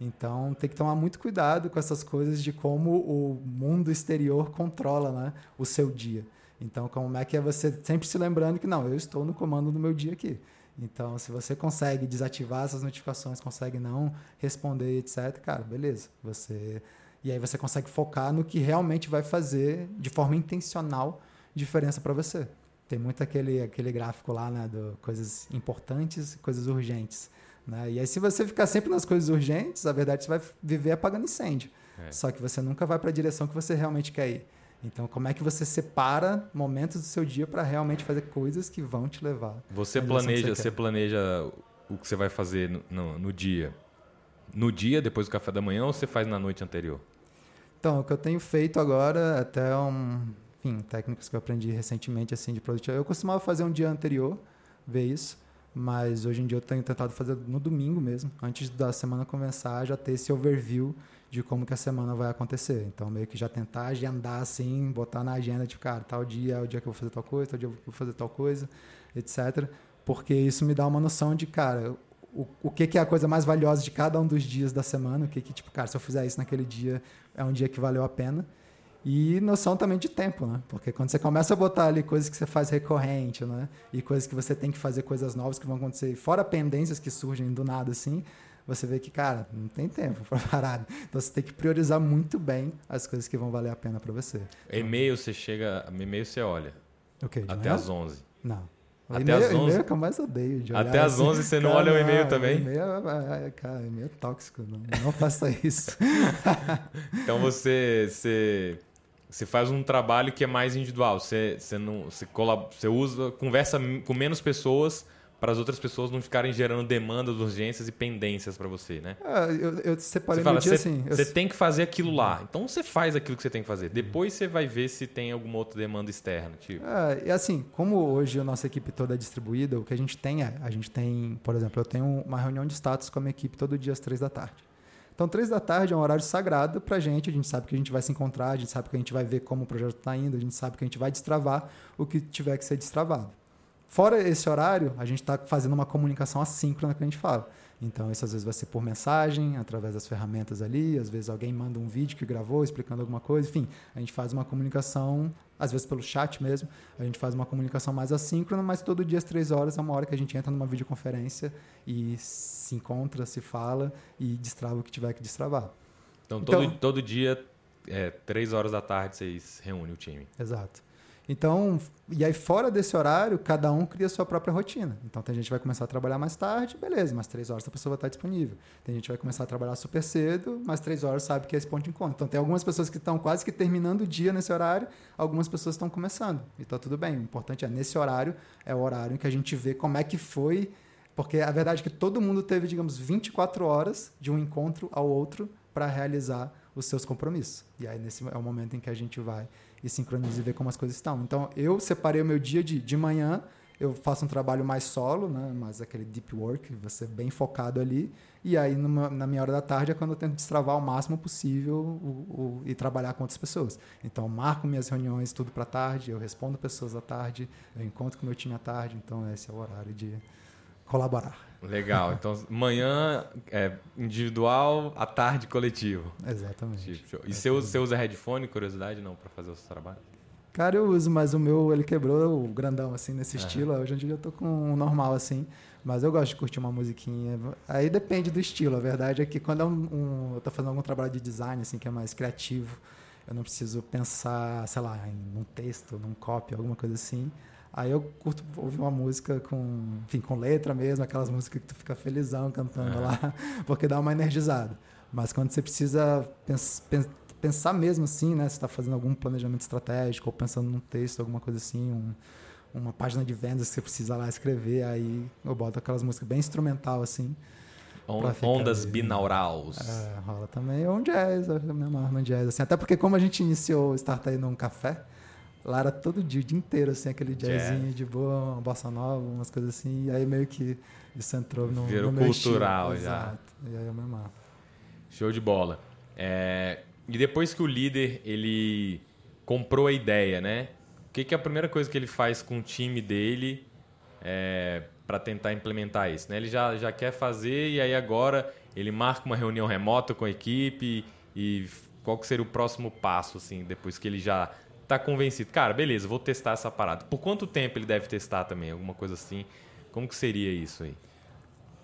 [SPEAKER 2] Então tem que tomar muito cuidado com essas coisas de como o mundo exterior controla né, o seu dia. Então, como é que é você sempre se lembrando que não, eu estou no comando do meu dia aqui. Então, se você consegue desativar essas notificações, consegue não responder, etc., cara, beleza. Você e aí você consegue focar no que realmente vai fazer de forma intencional diferença para você. Tem muito aquele aquele gráfico lá, né, do coisas importantes coisas urgentes, né? E aí se você ficar sempre nas coisas urgentes, a verdade é você vai viver apagando incêndio. É. Só que você nunca vai para a direção que você realmente quer ir. Então, como é que você separa momentos do seu dia para realmente fazer coisas que vão te levar?
[SPEAKER 1] Você planeja, você, você planeja o que você vai fazer no, no, no, dia, no dia depois do café da manhã ou você faz na noite anterior?
[SPEAKER 2] Então, o que eu tenho feito agora, até um, enfim, técnicas que eu aprendi recentemente assim de produtividade, eu costumava fazer um dia anterior, ver isso, mas hoje em dia eu tenho tentado fazer no domingo mesmo, antes da semana começar, já ter esse overview de como que a semana vai acontecer. Então, meio que já tentar agendar assim, botar na agenda, tipo, cara, tal dia é o dia que eu vou fazer tal coisa, tal dia eu vou fazer tal coisa, etc. Porque isso me dá uma noção de, cara, o, o que, que é a coisa mais valiosa de cada um dos dias da semana, o que que, tipo, cara, se eu fizer isso naquele dia, é um dia que valeu a pena. E noção também de tempo, né? Porque quando você começa a botar ali coisas que você faz recorrente, né? E coisas que você tem que fazer coisas novas que vão acontecer, fora pendências que surgem do nada, assim, você vê que, cara, não tem tempo para parar. Então você tem que priorizar muito bem as coisas que vão valer a pena para você.
[SPEAKER 1] E-mail você chega, e-mail você olha.
[SPEAKER 2] Okay,
[SPEAKER 1] até às 11.
[SPEAKER 2] Não.
[SPEAKER 1] Até às 11.
[SPEAKER 2] E-mail é que eu mais odeio. De
[SPEAKER 1] até às 11 assim. você não cara, olha o e-mail também?
[SPEAKER 2] E-mail é, é, cara, e-mail é tóxico. Não, não faça isso.
[SPEAKER 1] então você, você, você faz um trabalho que é mais individual. Você, você, não, você, colab, você usa, conversa com menos pessoas para as outras pessoas não ficarem gerando demandas, urgências e pendências para você, né?
[SPEAKER 2] É, eu, eu separei você fala, dia assim.
[SPEAKER 1] Você eu... tem que fazer aquilo lá. Então você faz aquilo que você tem que fazer. Depois você vai ver se tem alguma outra demanda externa. Tipo.
[SPEAKER 2] É, e assim, como hoje a nossa equipe toda é distribuída, o que a gente tem é, a gente tem, por exemplo, eu tenho uma reunião de status com a minha equipe todo dia às três da tarde. Então, três da tarde é um horário sagrado para a gente. A gente sabe que a gente vai se encontrar, a gente sabe que a gente vai ver como o projeto está indo, a gente sabe que a gente vai destravar o que tiver que ser destravado. Fora esse horário, a gente está fazendo uma comunicação assíncrona que a gente fala. Então, isso às vezes vai ser por mensagem, através das ferramentas ali, às vezes alguém manda um vídeo que gravou explicando alguma coisa, enfim, a gente faz uma comunicação, às vezes pelo chat mesmo, a gente faz uma comunicação mais assíncrona, mas todo dia às três horas é uma hora que a gente entra numa videoconferência e se encontra, se fala e destrava o que tiver que destravar.
[SPEAKER 1] Então, todo, então, todo dia, é, três horas da tarde, vocês reúnem o time.
[SPEAKER 2] Exato. Então, e aí fora desse horário, cada um cria a sua própria rotina. Então, tem gente que vai começar a trabalhar mais tarde, beleza, mas três horas a pessoa vai estar disponível. Tem gente que vai começar a trabalhar super cedo, mas três horas sabe que é esse ponto de encontro. Então, tem algumas pessoas que estão quase que terminando o dia nesse horário, algumas pessoas estão começando. E está tudo bem. O importante é, nesse horário, é o horário em que a gente vê como é que foi, porque a verdade é que todo mundo teve, digamos, 24 horas de um encontro ao outro para realizar os seus compromissos. E aí, nesse é o momento em que a gente vai e sincroniza e ver como as coisas estão. Então, eu separei o meu dia de, de manhã, eu faço um trabalho mais solo, né? mais aquele deep work, você bem focado ali. E aí, numa, na minha hora da tarde, é quando eu tento destravar o máximo possível o, o, e trabalhar com outras pessoas. Então, eu marco minhas reuniões tudo para tarde, eu respondo pessoas à tarde, eu encontro com meu time à tarde. Então, esse é o horário de colaborar.
[SPEAKER 1] Legal. Então, manhã é individual, à tarde coletivo.
[SPEAKER 2] Exatamente.
[SPEAKER 1] Tipo, e você usa, você usa headphone, curiosidade, não, para fazer o seu trabalho?
[SPEAKER 2] Cara, eu uso, mas o meu, ele quebrou o grandão, assim, nesse uhum. estilo. Hoje em dia eu tô com um normal, assim. Mas eu gosto de curtir uma musiquinha. Aí depende do estilo. A verdade é que quando é um, um, eu tô fazendo algum trabalho de design, assim, que é mais criativo, eu não preciso pensar, sei lá, em um texto, num copy, alguma coisa assim. Aí eu curto ouvir uma música com, enfim, com letra mesmo, aquelas músicas que tu fica felizão cantando é. lá, porque dá uma energizada. Mas quando você precisa pens pensar mesmo assim, né? Você está fazendo algum planejamento estratégico ou pensando num texto, alguma coisa assim, um, uma página de vendas que você precisa lá escrever, aí eu boto aquelas músicas bem instrumental assim.
[SPEAKER 1] Ondas binaurals.
[SPEAKER 2] É, rola também. Ou um jazz, eu me amarro no jazz. Assim. Até porque como a gente iniciou o Start aí num café, Lá era todo dia, o dia inteiro, assim, aquele jazzinho Jazz. de boa, uma bossa nova, umas coisas assim. E aí meio que isso entrou no,
[SPEAKER 1] Virou
[SPEAKER 2] no
[SPEAKER 1] cultural
[SPEAKER 2] estilo. já. Exato. E aí eu me amarro.
[SPEAKER 1] Show de bola. É... E depois que o líder, ele comprou a ideia, né? O que, que é a primeira coisa que ele faz com o time dele é... para tentar implementar isso? Né? Ele já, já quer fazer e aí agora ele marca uma reunião remota com a equipe e qual que seria o próximo passo, assim, depois que ele já tá convencido, cara, beleza, vou testar essa parada. Por quanto tempo ele deve testar também? Alguma coisa assim? Como que seria isso aí?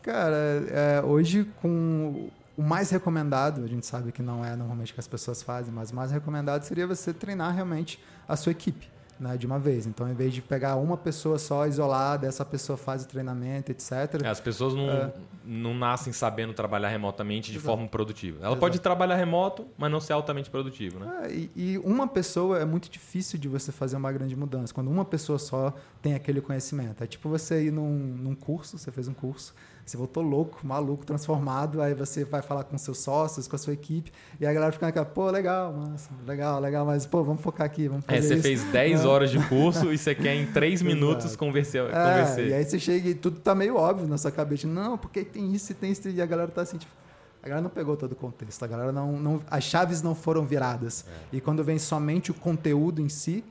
[SPEAKER 2] Cara, é, hoje com o mais recomendado, a gente sabe que não é normalmente que as pessoas fazem, mas o mais recomendado seria você treinar realmente a sua equipe né, de uma vez. Então, em vez de pegar uma pessoa só isolada, essa pessoa faz o treinamento, etc.
[SPEAKER 1] É, as pessoas não, é. não nascem sabendo trabalhar remotamente de Exato. forma produtiva. Ela Exato. pode trabalhar remoto, mas não ser altamente produtivo. Né?
[SPEAKER 2] É, e, e, uma pessoa é muito difícil de você fazer uma grande mudança. Quando uma pessoa só tem aquele conhecimento. É tipo você ir num, num curso, você fez um curso, você voltou louco, maluco, transformado, aí você vai falar com seus sócios, com a sua equipe, e a galera fica naquela, pô, legal, massa, legal, legal, mas, pô, vamos focar aqui, vamos fazer
[SPEAKER 1] É, você
[SPEAKER 2] isso.
[SPEAKER 1] fez 10 é. horas de curso e você quer em 3 minutos convencer,
[SPEAKER 2] é, E aí você chega e tudo tá meio óbvio na sua cabeça, não, porque tem isso e tem isso, e a galera tá assim, tipo, a galera não pegou todo o contexto, a galera não, não as chaves não foram viradas. É. E quando vem somente o conteúdo em si,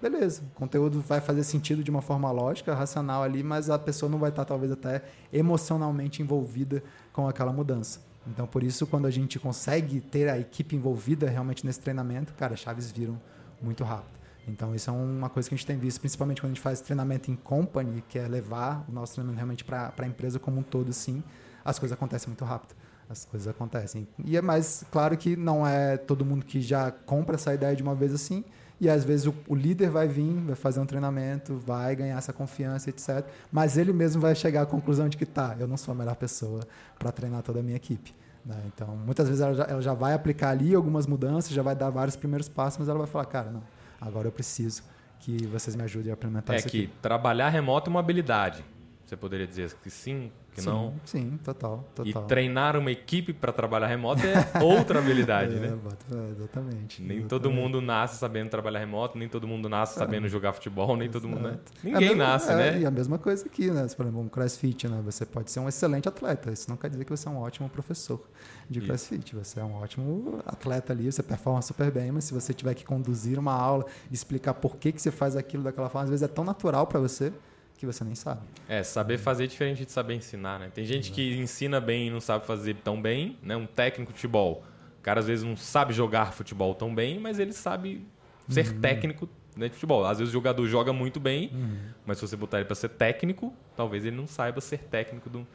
[SPEAKER 2] beleza, o conteúdo vai fazer sentido de uma forma lógica, racional ali, mas a pessoa não vai estar talvez até emocionalmente envolvida com aquela mudança. Então, por isso, quando a gente consegue ter a equipe envolvida realmente nesse treinamento, cara, as chaves viram muito rápido. Então, isso é uma coisa que a gente tem visto, principalmente quando a gente faz treinamento em company, que é levar o nosso treinamento realmente para a empresa como um todo, sim, as coisas acontecem muito rápido. As coisas acontecem. E é mais claro que não é todo mundo que já compra essa ideia de uma vez assim, e às vezes o, o, líder vai vir, vai fazer um treinamento, vai ganhar essa confiança, etc. Mas ele mesmo vai chegar à conclusão de que tá, eu não sou a melhor pessoa para treinar toda a minha equipe. Né? Então, muitas vezes ela já, ela já vai aplicar ali algumas mudanças, já vai dar vários primeiros passos, mas ela vai falar, cara, não, agora eu preciso que vocês me ajudem a implementar
[SPEAKER 1] é
[SPEAKER 2] isso.
[SPEAKER 1] É que trabalhar remoto é uma habilidade. Você poderia dizer que sim, que
[SPEAKER 2] sim,
[SPEAKER 1] não?
[SPEAKER 2] Sim, total, total.
[SPEAKER 1] E treinar uma equipe para trabalhar remoto é outra habilidade, é, né?
[SPEAKER 2] É, exatamente.
[SPEAKER 1] Nem
[SPEAKER 2] exatamente.
[SPEAKER 1] todo mundo nasce sabendo trabalhar remoto, nem todo mundo nasce é. sabendo jogar futebol, nem todo mundo. Né? Ninguém mesma, nasce, né?
[SPEAKER 2] E a mesma coisa aqui, né? Por exemplo, um crossfit, né? Você pode ser um excelente atleta. Isso não quer dizer que você é um ótimo professor de crossfit. Isso. Você é um ótimo atleta ali, você performa super bem, mas se você tiver que conduzir uma aula, explicar por que, que você faz aquilo daquela forma, às vezes é tão natural para você que você nem sabe.
[SPEAKER 1] É, saber fazer é diferente de saber ensinar, né? Tem gente que ensina bem e não sabe fazer tão bem, né? Um técnico de futebol. O cara às vezes não sabe jogar futebol tão bem, mas ele sabe ser uhum. técnico né, de futebol. Às vezes o jogador joga muito bem, uhum. mas se você botar ele para ser técnico, talvez ele não saiba ser técnico de um,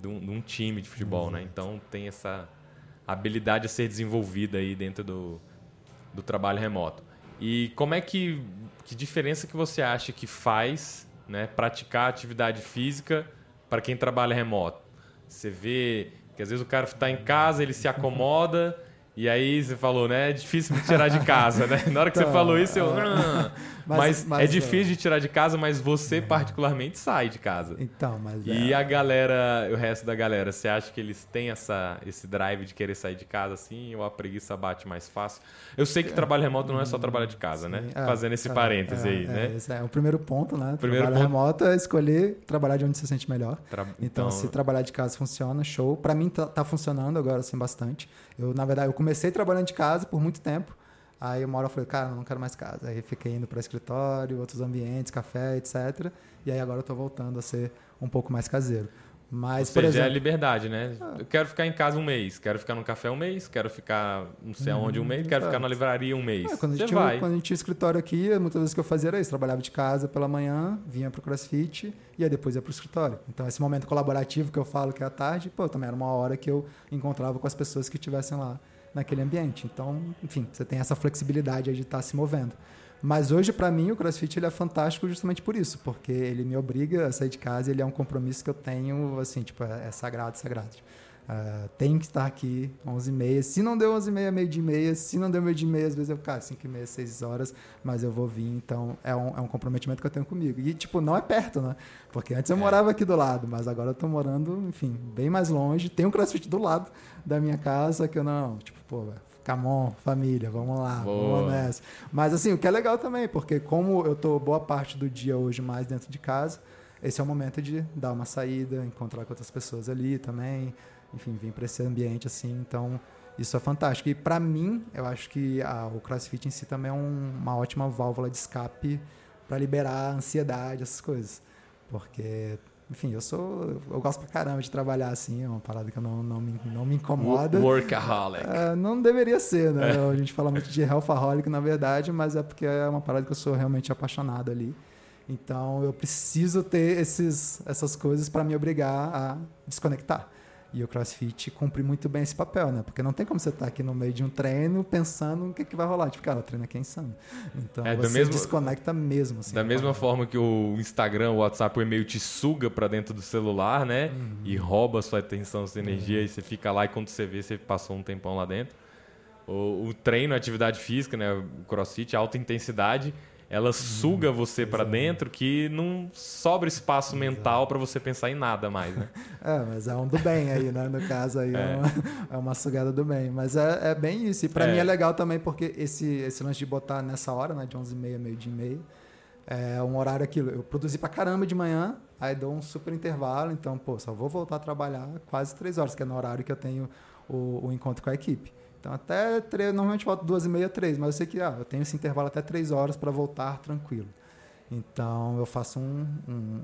[SPEAKER 1] de um, de um time de futebol, né? Então tem essa habilidade a ser desenvolvida aí dentro do, do trabalho remoto. E como é que que diferença que você acha que faz, né, praticar atividade física para quem trabalha remoto? Você vê que às vezes o cara está em casa, ele se acomoda e aí você falou, né? É difícil de tirar de casa, né? Na hora que então, você falou isso, eu. Mas, mas, mas, é difícil é. de tirar de casa, mas você particularmente sai de casa.
[SPEAKER 2] Então, mas.
[SPEAKER 1] E é. a galera, o resto da galera, você acha que eles têm essa, esse drive de querer sair de casa assim, ou a preguiça bate mais fácil? Eu sei que trabalho remoto não é só trabalhar de casa, né? É, Fazendo esse é, parêntese aí, né?
[SPEAKER 2] Esse é o primeiro ponto, né? Primeiro trabalho ponto... remoto é escolher trabalhar de onde se sente melhor. Tra... Então, então, se trabalhar de casa funciona, show. Para mim tá, tá funcionando agora assim bastante. Eu, na verdade, eu comecei trabalhando de casa por muito tempo. Aí uma hora eu falei, cara, não quero mais casa. Aí fiquei indo para escritório, outros ambientes, café, etc. E aí agora eu tô voltando a ser um pouco mais caseiro. Mas,
[SPEAKER 1] Ou seja, exemplo, é a liberdade, né? Ah. Eu quero ficar em casa um mês, quero ficar no café um mês, quero ficar não sei aonde um mês, quero ficar na livraria um mês. É,
[SPEAKER 2] quando, a gente tinha, vai. quando a gente tinha escritório aqui, muitas vezes que eu fazia era isso, trabalhava de casa pela manhã, vinha pro CrossFit e aí depois ia pro escritório. Então esse momento colaborativo que eu falo que é à tarde, pô, também era uma hora que eu encontrava com as pessoas que estivessem lá naquele ambiente. Então, enfim, você tem essa flexibilidade de estar tá se movendo. Mas hoje, para mim, o CrossFit ele é fantástico justamente por isso, porque ele me obriga a sair de casa e ele é um compromisso que eu tenho, assim, tipo, é, é sagrado, sagrado. Uh, tem que estar aqui 11h30. Se não deu 11h30, meio dia e meia. Se não deu meio dia e meia, às vezes eu, cara, 5h30, 6 horas, mas eu vou vir. Então, é um, é um comprometimento que eu tenho comigo. E, tipo, não é perto, né? Porque antes eu é. morava aqui do lado, mas agora eu tô morando, enfim, bem mais longe. Tem um crossfit do lado da minha casa que eu não, tipo, pô, Camon, família, vamos lá, Boa. vamos nessa. Mas, assim, o que é legal também, porque como eu tô boa parte do dia hoje mais dentro de casa, esse é o momento de dar uma saída, encontrar com outras pessoas ali também enfim, vim para esse ambiente assim, então isso é fantástico. E para mim, eu acho que a, o CrossFit em si também é um, uma ótima válvula de escape para liberar a ansiedade, essas coisas. Porque, enfim, eu sou. Eu gosto pra caramba de trabalhar assim, é uma parada que não, não, me, não me incomoda.
[SPEAKER 1] Workaholic.
[SPEAKER 2] É, não deveria ser, né? A gente fala muito de healthaholic, na verdade, mas é porque é uma parada que eu sou realmente apaixonado ali. Então eu preciso ter esses, essas coisas para me obrigar a desconectar. E o CrossFit cumpre muito bem esse papel, né? Porque não tem como você estar tá aqui no meio de um treino pensando o que, que vai rolar. Tipo, cara, o treino aqui é insano. Então é, você mesmo, desconecta mesmo. Assim,
[SPEAKER 1] da mesma forma que o Instagram, o WhatsApp, o e-mail te suga para dentro do celular, né? Uhum. E rouba sua atenção, sua energia, uhum. e você fica lá e quando você vê, você passou um tempão lá dentro. O, o treino, atividade física, né? O CrossFit, alta intensidade ela suga você para dentro que não sobra espaço mental para você pensar em nada mais, né?
[SPEAKER 2] É, mas é um do bem aí, né? No caso aí é, é, uma, é uma, sugada do bem. Mas é, é bem isso. E para é. mim é legal também porque esse, esse lance de botar nessa hora, né? De 11h30, meio dia e meio, é um horário aquilo. Eu produzi para caramba de manhã, aí dou um super intervalo. Então, pô, só vou voltar a trabalhar quase três horas, que é no horário que eu tenho o, o encontro com a equipe. Então, até três, normalmente volto duas e meia, três, mas eu sei que ah, eu tenho esse intervalo até três horas para voltar tranquilo. Então, eu faço um, um,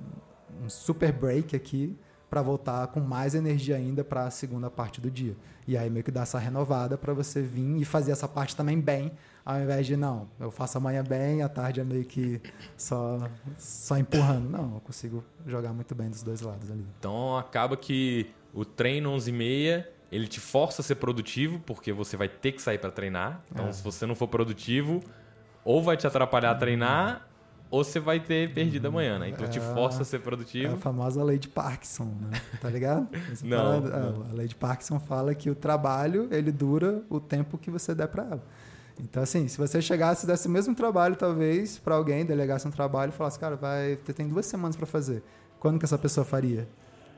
[SPEAKER 2] um super break aqui para voltar com mais energia ainda para a segunda parte do dia. E aí meio que dá essa renovada para você vir e fazer essa parte também bem, ao invés de não, eu faço amanhã bem, à tarde é meio que só só empurrando. Não, eu consigo jogar muito bem dos dois lados ali.
[SPEAKER 1] Então acaba que o treino 11 e meia ele te força a ser produtivo, porque você vai ter que sair para treinar. Então, é. se você não for produtivo, ou vai te atrapalhar a treinar, ou você vai ter perdido amanhã, né? Então, é, te força a ser produtivo.
[SPEAKER 2] É a famosa lei de Parkinson, né? Tá ligado?
[SPEAKER 1] não,
[SPEAKER 2] fala,
[SPEAKER 1] não.
[SPEAKER 2] A lei de Parkinson fala que o trabalho, ele dura o tempo que você der para ela. Então, assim, se você chegasse e desse o mesmo trabalho, talvez, para alguém, delegasse um trabalho e falasse, cara, vai, você tem duas semanas para fazer. Quando que essa pessoa faria?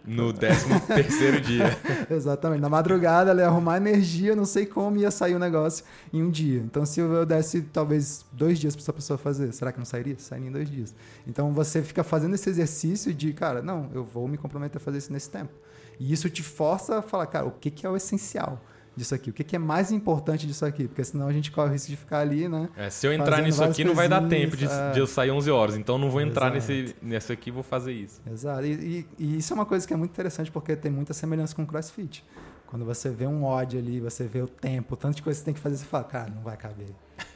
[SPEAKER 1] No 13 terceiro dia.
[SPEAKER 2] Exatamente. Na madrugada ela ia arrumar energia, não sei como ia sair o negócio em um dia. Então, se eu desse talvez dois dias para essa pessoa fazer, será que não sairia? Sairia em dois dias. Então, você fica fazendo esse exercício de, cara, não, eu vou me comprometer a fazer isso nesse tempo. E isso te força a falar, cara, o que, que é o essencial? Disso aqui? O que, que é mais importante disso aqui? Porque senão a gente corre o risco de ficar ali, né?
[SPEAKER 1] É, se eu entrar nisso aqui, não vai dar tempo de, é... de, eu sair 11 horas. Então não vou entrar nesse, nesse aqui e vou fazer isso.
[SPEAKER 2] Exato. E, e, e, isso é uma coisa que é muito interessante porque tem muita semelhança com o CrossFit. Quando você vê um odd ali, você vê o tempo, tanto de coisa que você tem que fazer, você fala, cara, não vai caber.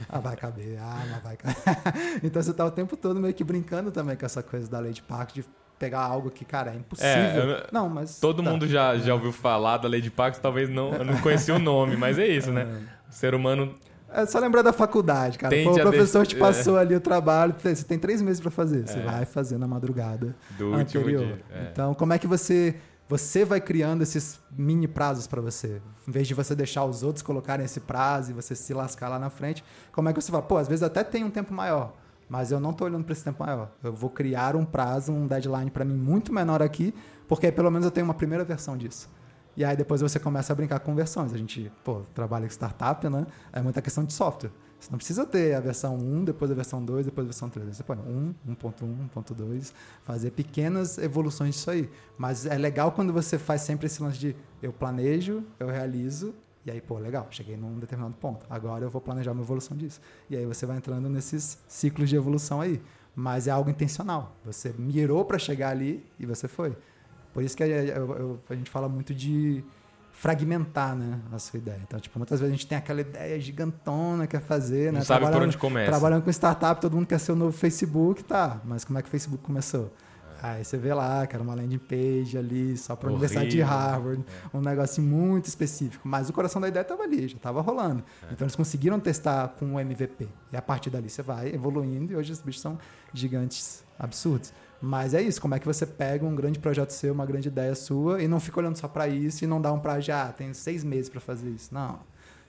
[SPEAKER 2] Ah, vai caber. Ah, não vai caber. então você tá o tempo todo meio que brincando também com essa coisa da lei de Park, de pegar algo que, cara, é impossível. É, eu, não, mas.
[SPEAKER 1] Todo tá. mundo já, já ouviu falar da lei de Parkinson, talvez não, não conhecia o nome, mas é isso, né? É. O ser humano.
[SPEAKER 2] É só lembrar da faculdade, cara. Pô, o professor te passou é. ali o trabalho, você tem três meses para fazer. Você é. vai fazer na madrugada do anterior. Dia. É. Então, como é que você você vai criando esses mini prazos para você. Em vez de você deixar os outros colocarem esse prazo e você se lascar lá na frente, como é que você fala? Pô, às vezes até tem um tempo maior, mas eu não estou olhando para esse tempo maior. Eu vou criar um prazo, um deadline para mim muito menor aqui, porque aí pelo menos eu tenho uma primeira versão disso. E aí depois você começa a brincar com versões. A gente, pô, trabalha com startup, né? É muita questão de software. Você não precisa ter a versão 1, depois a versão 2, depois a versão 3. Você põe 1, 1.1, 1.2, fazer pequenas evoluções disso aí. Mas é legal quando você faz sempre esse lance de eu planejo, eu realizo, e aí, pô, legal, cheguei num determinado ponto. Agora eu vou planejar uma evolução disso. E aí você vai entrando nesses ciclos de evolução aí. Mas é algo intencional. Você mirou para chegar ali e você foi. Por isso que a, gente fala muito de fragmentar né, a sua ideia. Então, tipo, muitas vezes a gente tem aquela ideia gigantona que quer fazer,
[SPEAKER 1] Não
[SPEAKER 2] né?
[SPEAKER 1] sabe por onde começa.
[SPEAKER 2] Trabalhando com startup, todo mundo quer ser o novo Facebook, tá. Mas como é que o Facebook começou? Aí você vê lá era uma landing page ali, só para a Universidade de Harvard, é. um negócio muito específico. Mas o coração da ideia estava ali, já estava rolando. É. Então eles conseguiram testar com o MVP. E a partir dali você vai evoluindo e hoje os bichos são gigantes absurdos. Mas é isso, como é que você pega um grande projeto seu, uma grande ideia sua, e não fica olhando só para isso e não dá um prazo ah, tem seis meses para fazer isso. Não.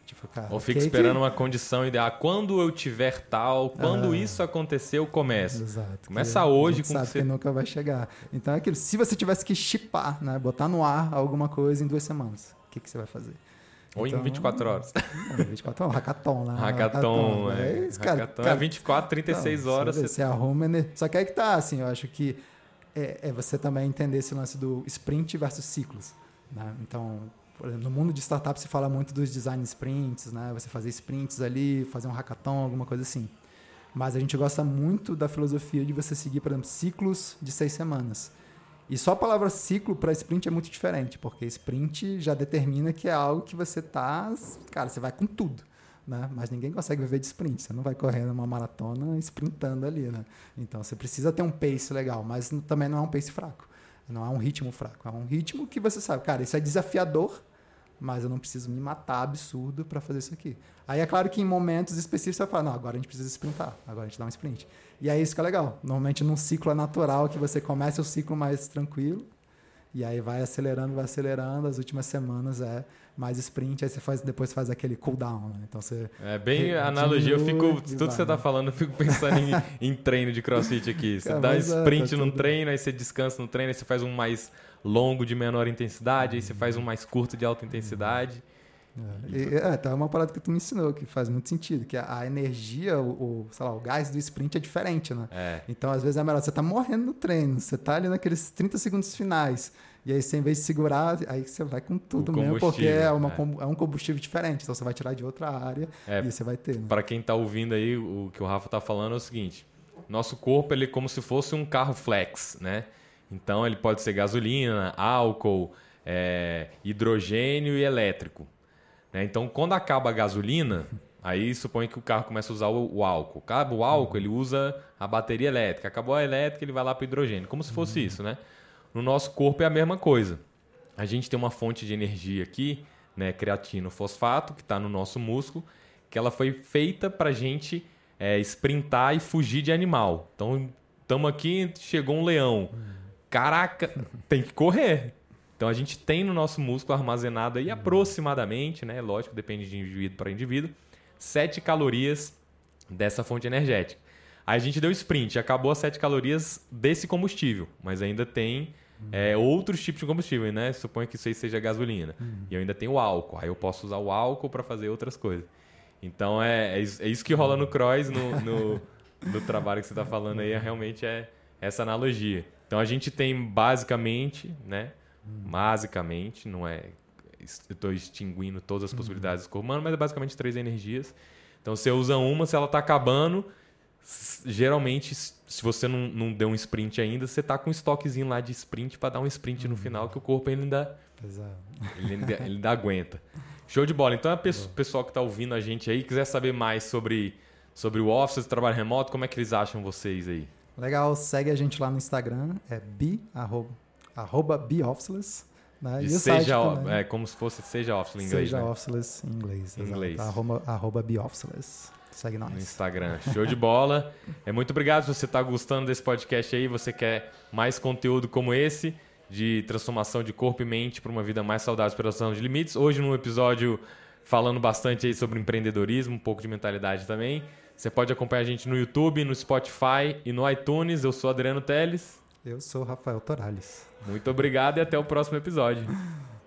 [SPEAKER 1] Tipo, cara, Ou fica esperando que... uma condição ideal. Ah, quando eu tiver tal, quando ah, isso acontecer, eu começo. Exato. Começa hoje
[SPEAKER 2] com sabe que você... nunca vai chegar. Então é aquilo. Se você tivesse que chipar, né? Botar no ar alguma coisa em duas semanas, o que, que você vai fazer?
[SPEAKER 1] Ou então, em 24 horas.
[SPEAKER 2] Não, 24 horas, hackathon, né?
[SPEAKER 1] Hackathon, é. é isso, cara, hackathon é cara, é 24, 36 então, horas.
[SPEAKER 2] Você, você arruma... Né? Só que aí que tá, assim, eu acho que é, é você também entender esse lance do sprint versus ciclos. Né? Então, exemplo, no mundo de startup se fala muito dos design sprints, né? Você fazer sprints ali, fazer um hackathon, alguma coisa assim. Mas a gente gosta muito da filosofia de você seguir, por exemplo, ciclos de seis semanas. E só a palavra ciclo para sprint é muito diferente, porque sprint já determina que é algo que você tá, cara, você vai com tudo, né? Mas ninguém consegue viver de sprint. Você não vai correndo uma maratona sprintando ali, né? Então você precisa ter um pace legal, mas também não é um pace fraco. Não é um ritmo fraco, é um ritmo que você sabe, cara, isso é desafiador, mas eu não preciso me matar absurdo para fazer isso aqui. Aí é claro que em momentos específicos você vai falar, não, agora a gente precisa sprintar, agora a gente dá um sprint. E é isso que é legal. Normalmente num ciclo é natural que você começa o ciclo mais tranquilo, e aí vai acelerando, vai acelerando, as últimas semanas é mais sprint, aí você faz, depois faz aquele cooldown, né? Então você.
[SPEAKER 1] É bem analogia, eu fico. Tudo que você está falando, eu fico pensando em, em, treino de crossfit aqui. Você dá é, sprint é, tá num treino, aí você descansa no treino, aí você faz um mais longo de menor intensidade, aí você faz um mais curto de alta intensidade.
[SPEAKER 2] É, é, tá uma parada que tu me ensinou que faz muito sentido, que a, a energia, o, o, sei lá, o gás do sprint é diferente, né? É. Então, às vezes é melhor, você tá morrendo no treino, você tá ali naqueles 30 segundos finais, e aí você, em vez de segurar, aí você vai com tudo mesmo, porque é, uma, é. é. um combustível diferente, então você vai tirar de outra área é, e você vai ter. Né?
[SPEAKER 1] Para quem tá ouvindo aí, o que o Rafa tá falando é o seguinte, nosso corpo ele é como se fosse um carro flex, né? Então ele pode ser gasolina, álcool, é, hidrogênio e elétrico. Né? Então quando acaba a gasolina, aí supõe que o carro começa a usar o, o, álcool. Acaba o álcool, ele usa a bateria elétrica. Acabou a elétrica, ele vai lá para o hidrogênio. Como se fosse uhum. isso, né? No nosso corpo é a mesma coisa. A gente tem uma fonte de energia aqui, né, creatino fosfato, que está no nosso músculo, que ela foi feita para a gente é, sprintar e fugir de animal. Então, estamos aqui, chegou um leão. Caraca, tem que correr. Então a gente tem no nosso músculo armazenado aí aproximadamente, né? Lógico, depende de indivíduo para indivíduo, 7 calorias dessa fonte energética. Aí a gente deu sprint, acabou as 7 calorias desse combustível, mas ainda tem é, outros tipos de combustível, né? Suponho que isso aí seja gasolina. Uhum. E eu ainda tenho o álcool. Aí eu posso usar o álcool para fazer outras coisas. Então é, é, é, isso que rola no cross, no, no, no trabalho que você está falando aí, é, realmente é essa analogia. Então a gente tem basicamente, né? Basicamente, não é estou extinguindo todas as possibilidades do corpo humano, mas é basicamente três energias. Então você usa uma, se ela está acabando, geralmente, se você não, não deu um sprint ainda, você tá com um estoquezinho lá de sprint para dar um sprint no final, que o corpo ainda, ele ainda, ele ainda aguenta. Show de bola. Então, a pessoal que está ouvindo a gente aí, quiser saber mais sobre, sobre o Office, trabalho remoto, como é que eles acham vocês aí?
[SPEAKER 2] Legal, segue a gente lá no Instagram, é bi, arroba, arroba biofficeless. Né?
[SPEAKER 1] E seja, é como se fosse seja office em inglês.
[SPEAKER 2] Seja
[SPEAKER 1] né?
[SPEAKER 2] officeless em inglês.
[SPEAKER 1] Inglês.
[SPEAKER 2] Arroba, arroba biofficeless. Segue nós.
[SPEAKER 1] No Instagram. Show de bola. É muito obrigado se você está gostando desse podcast aí, você quer mais conteúdo como esse, de transformação de corpo e mente para uma vida mais saudável, superação de limites. Hoje, num episódio falando bastante aí sobre empreendedorismo, um pouco de mentalidade também. Você pode acompanhar a gente no YouTube, no Spotify e no iTunes. Eu sou Adriano Teles.
[SPEAKER 2] Eu sou Rafael Torales.
[SPEAKER 1] Muito obrigado e até o próximo episódio.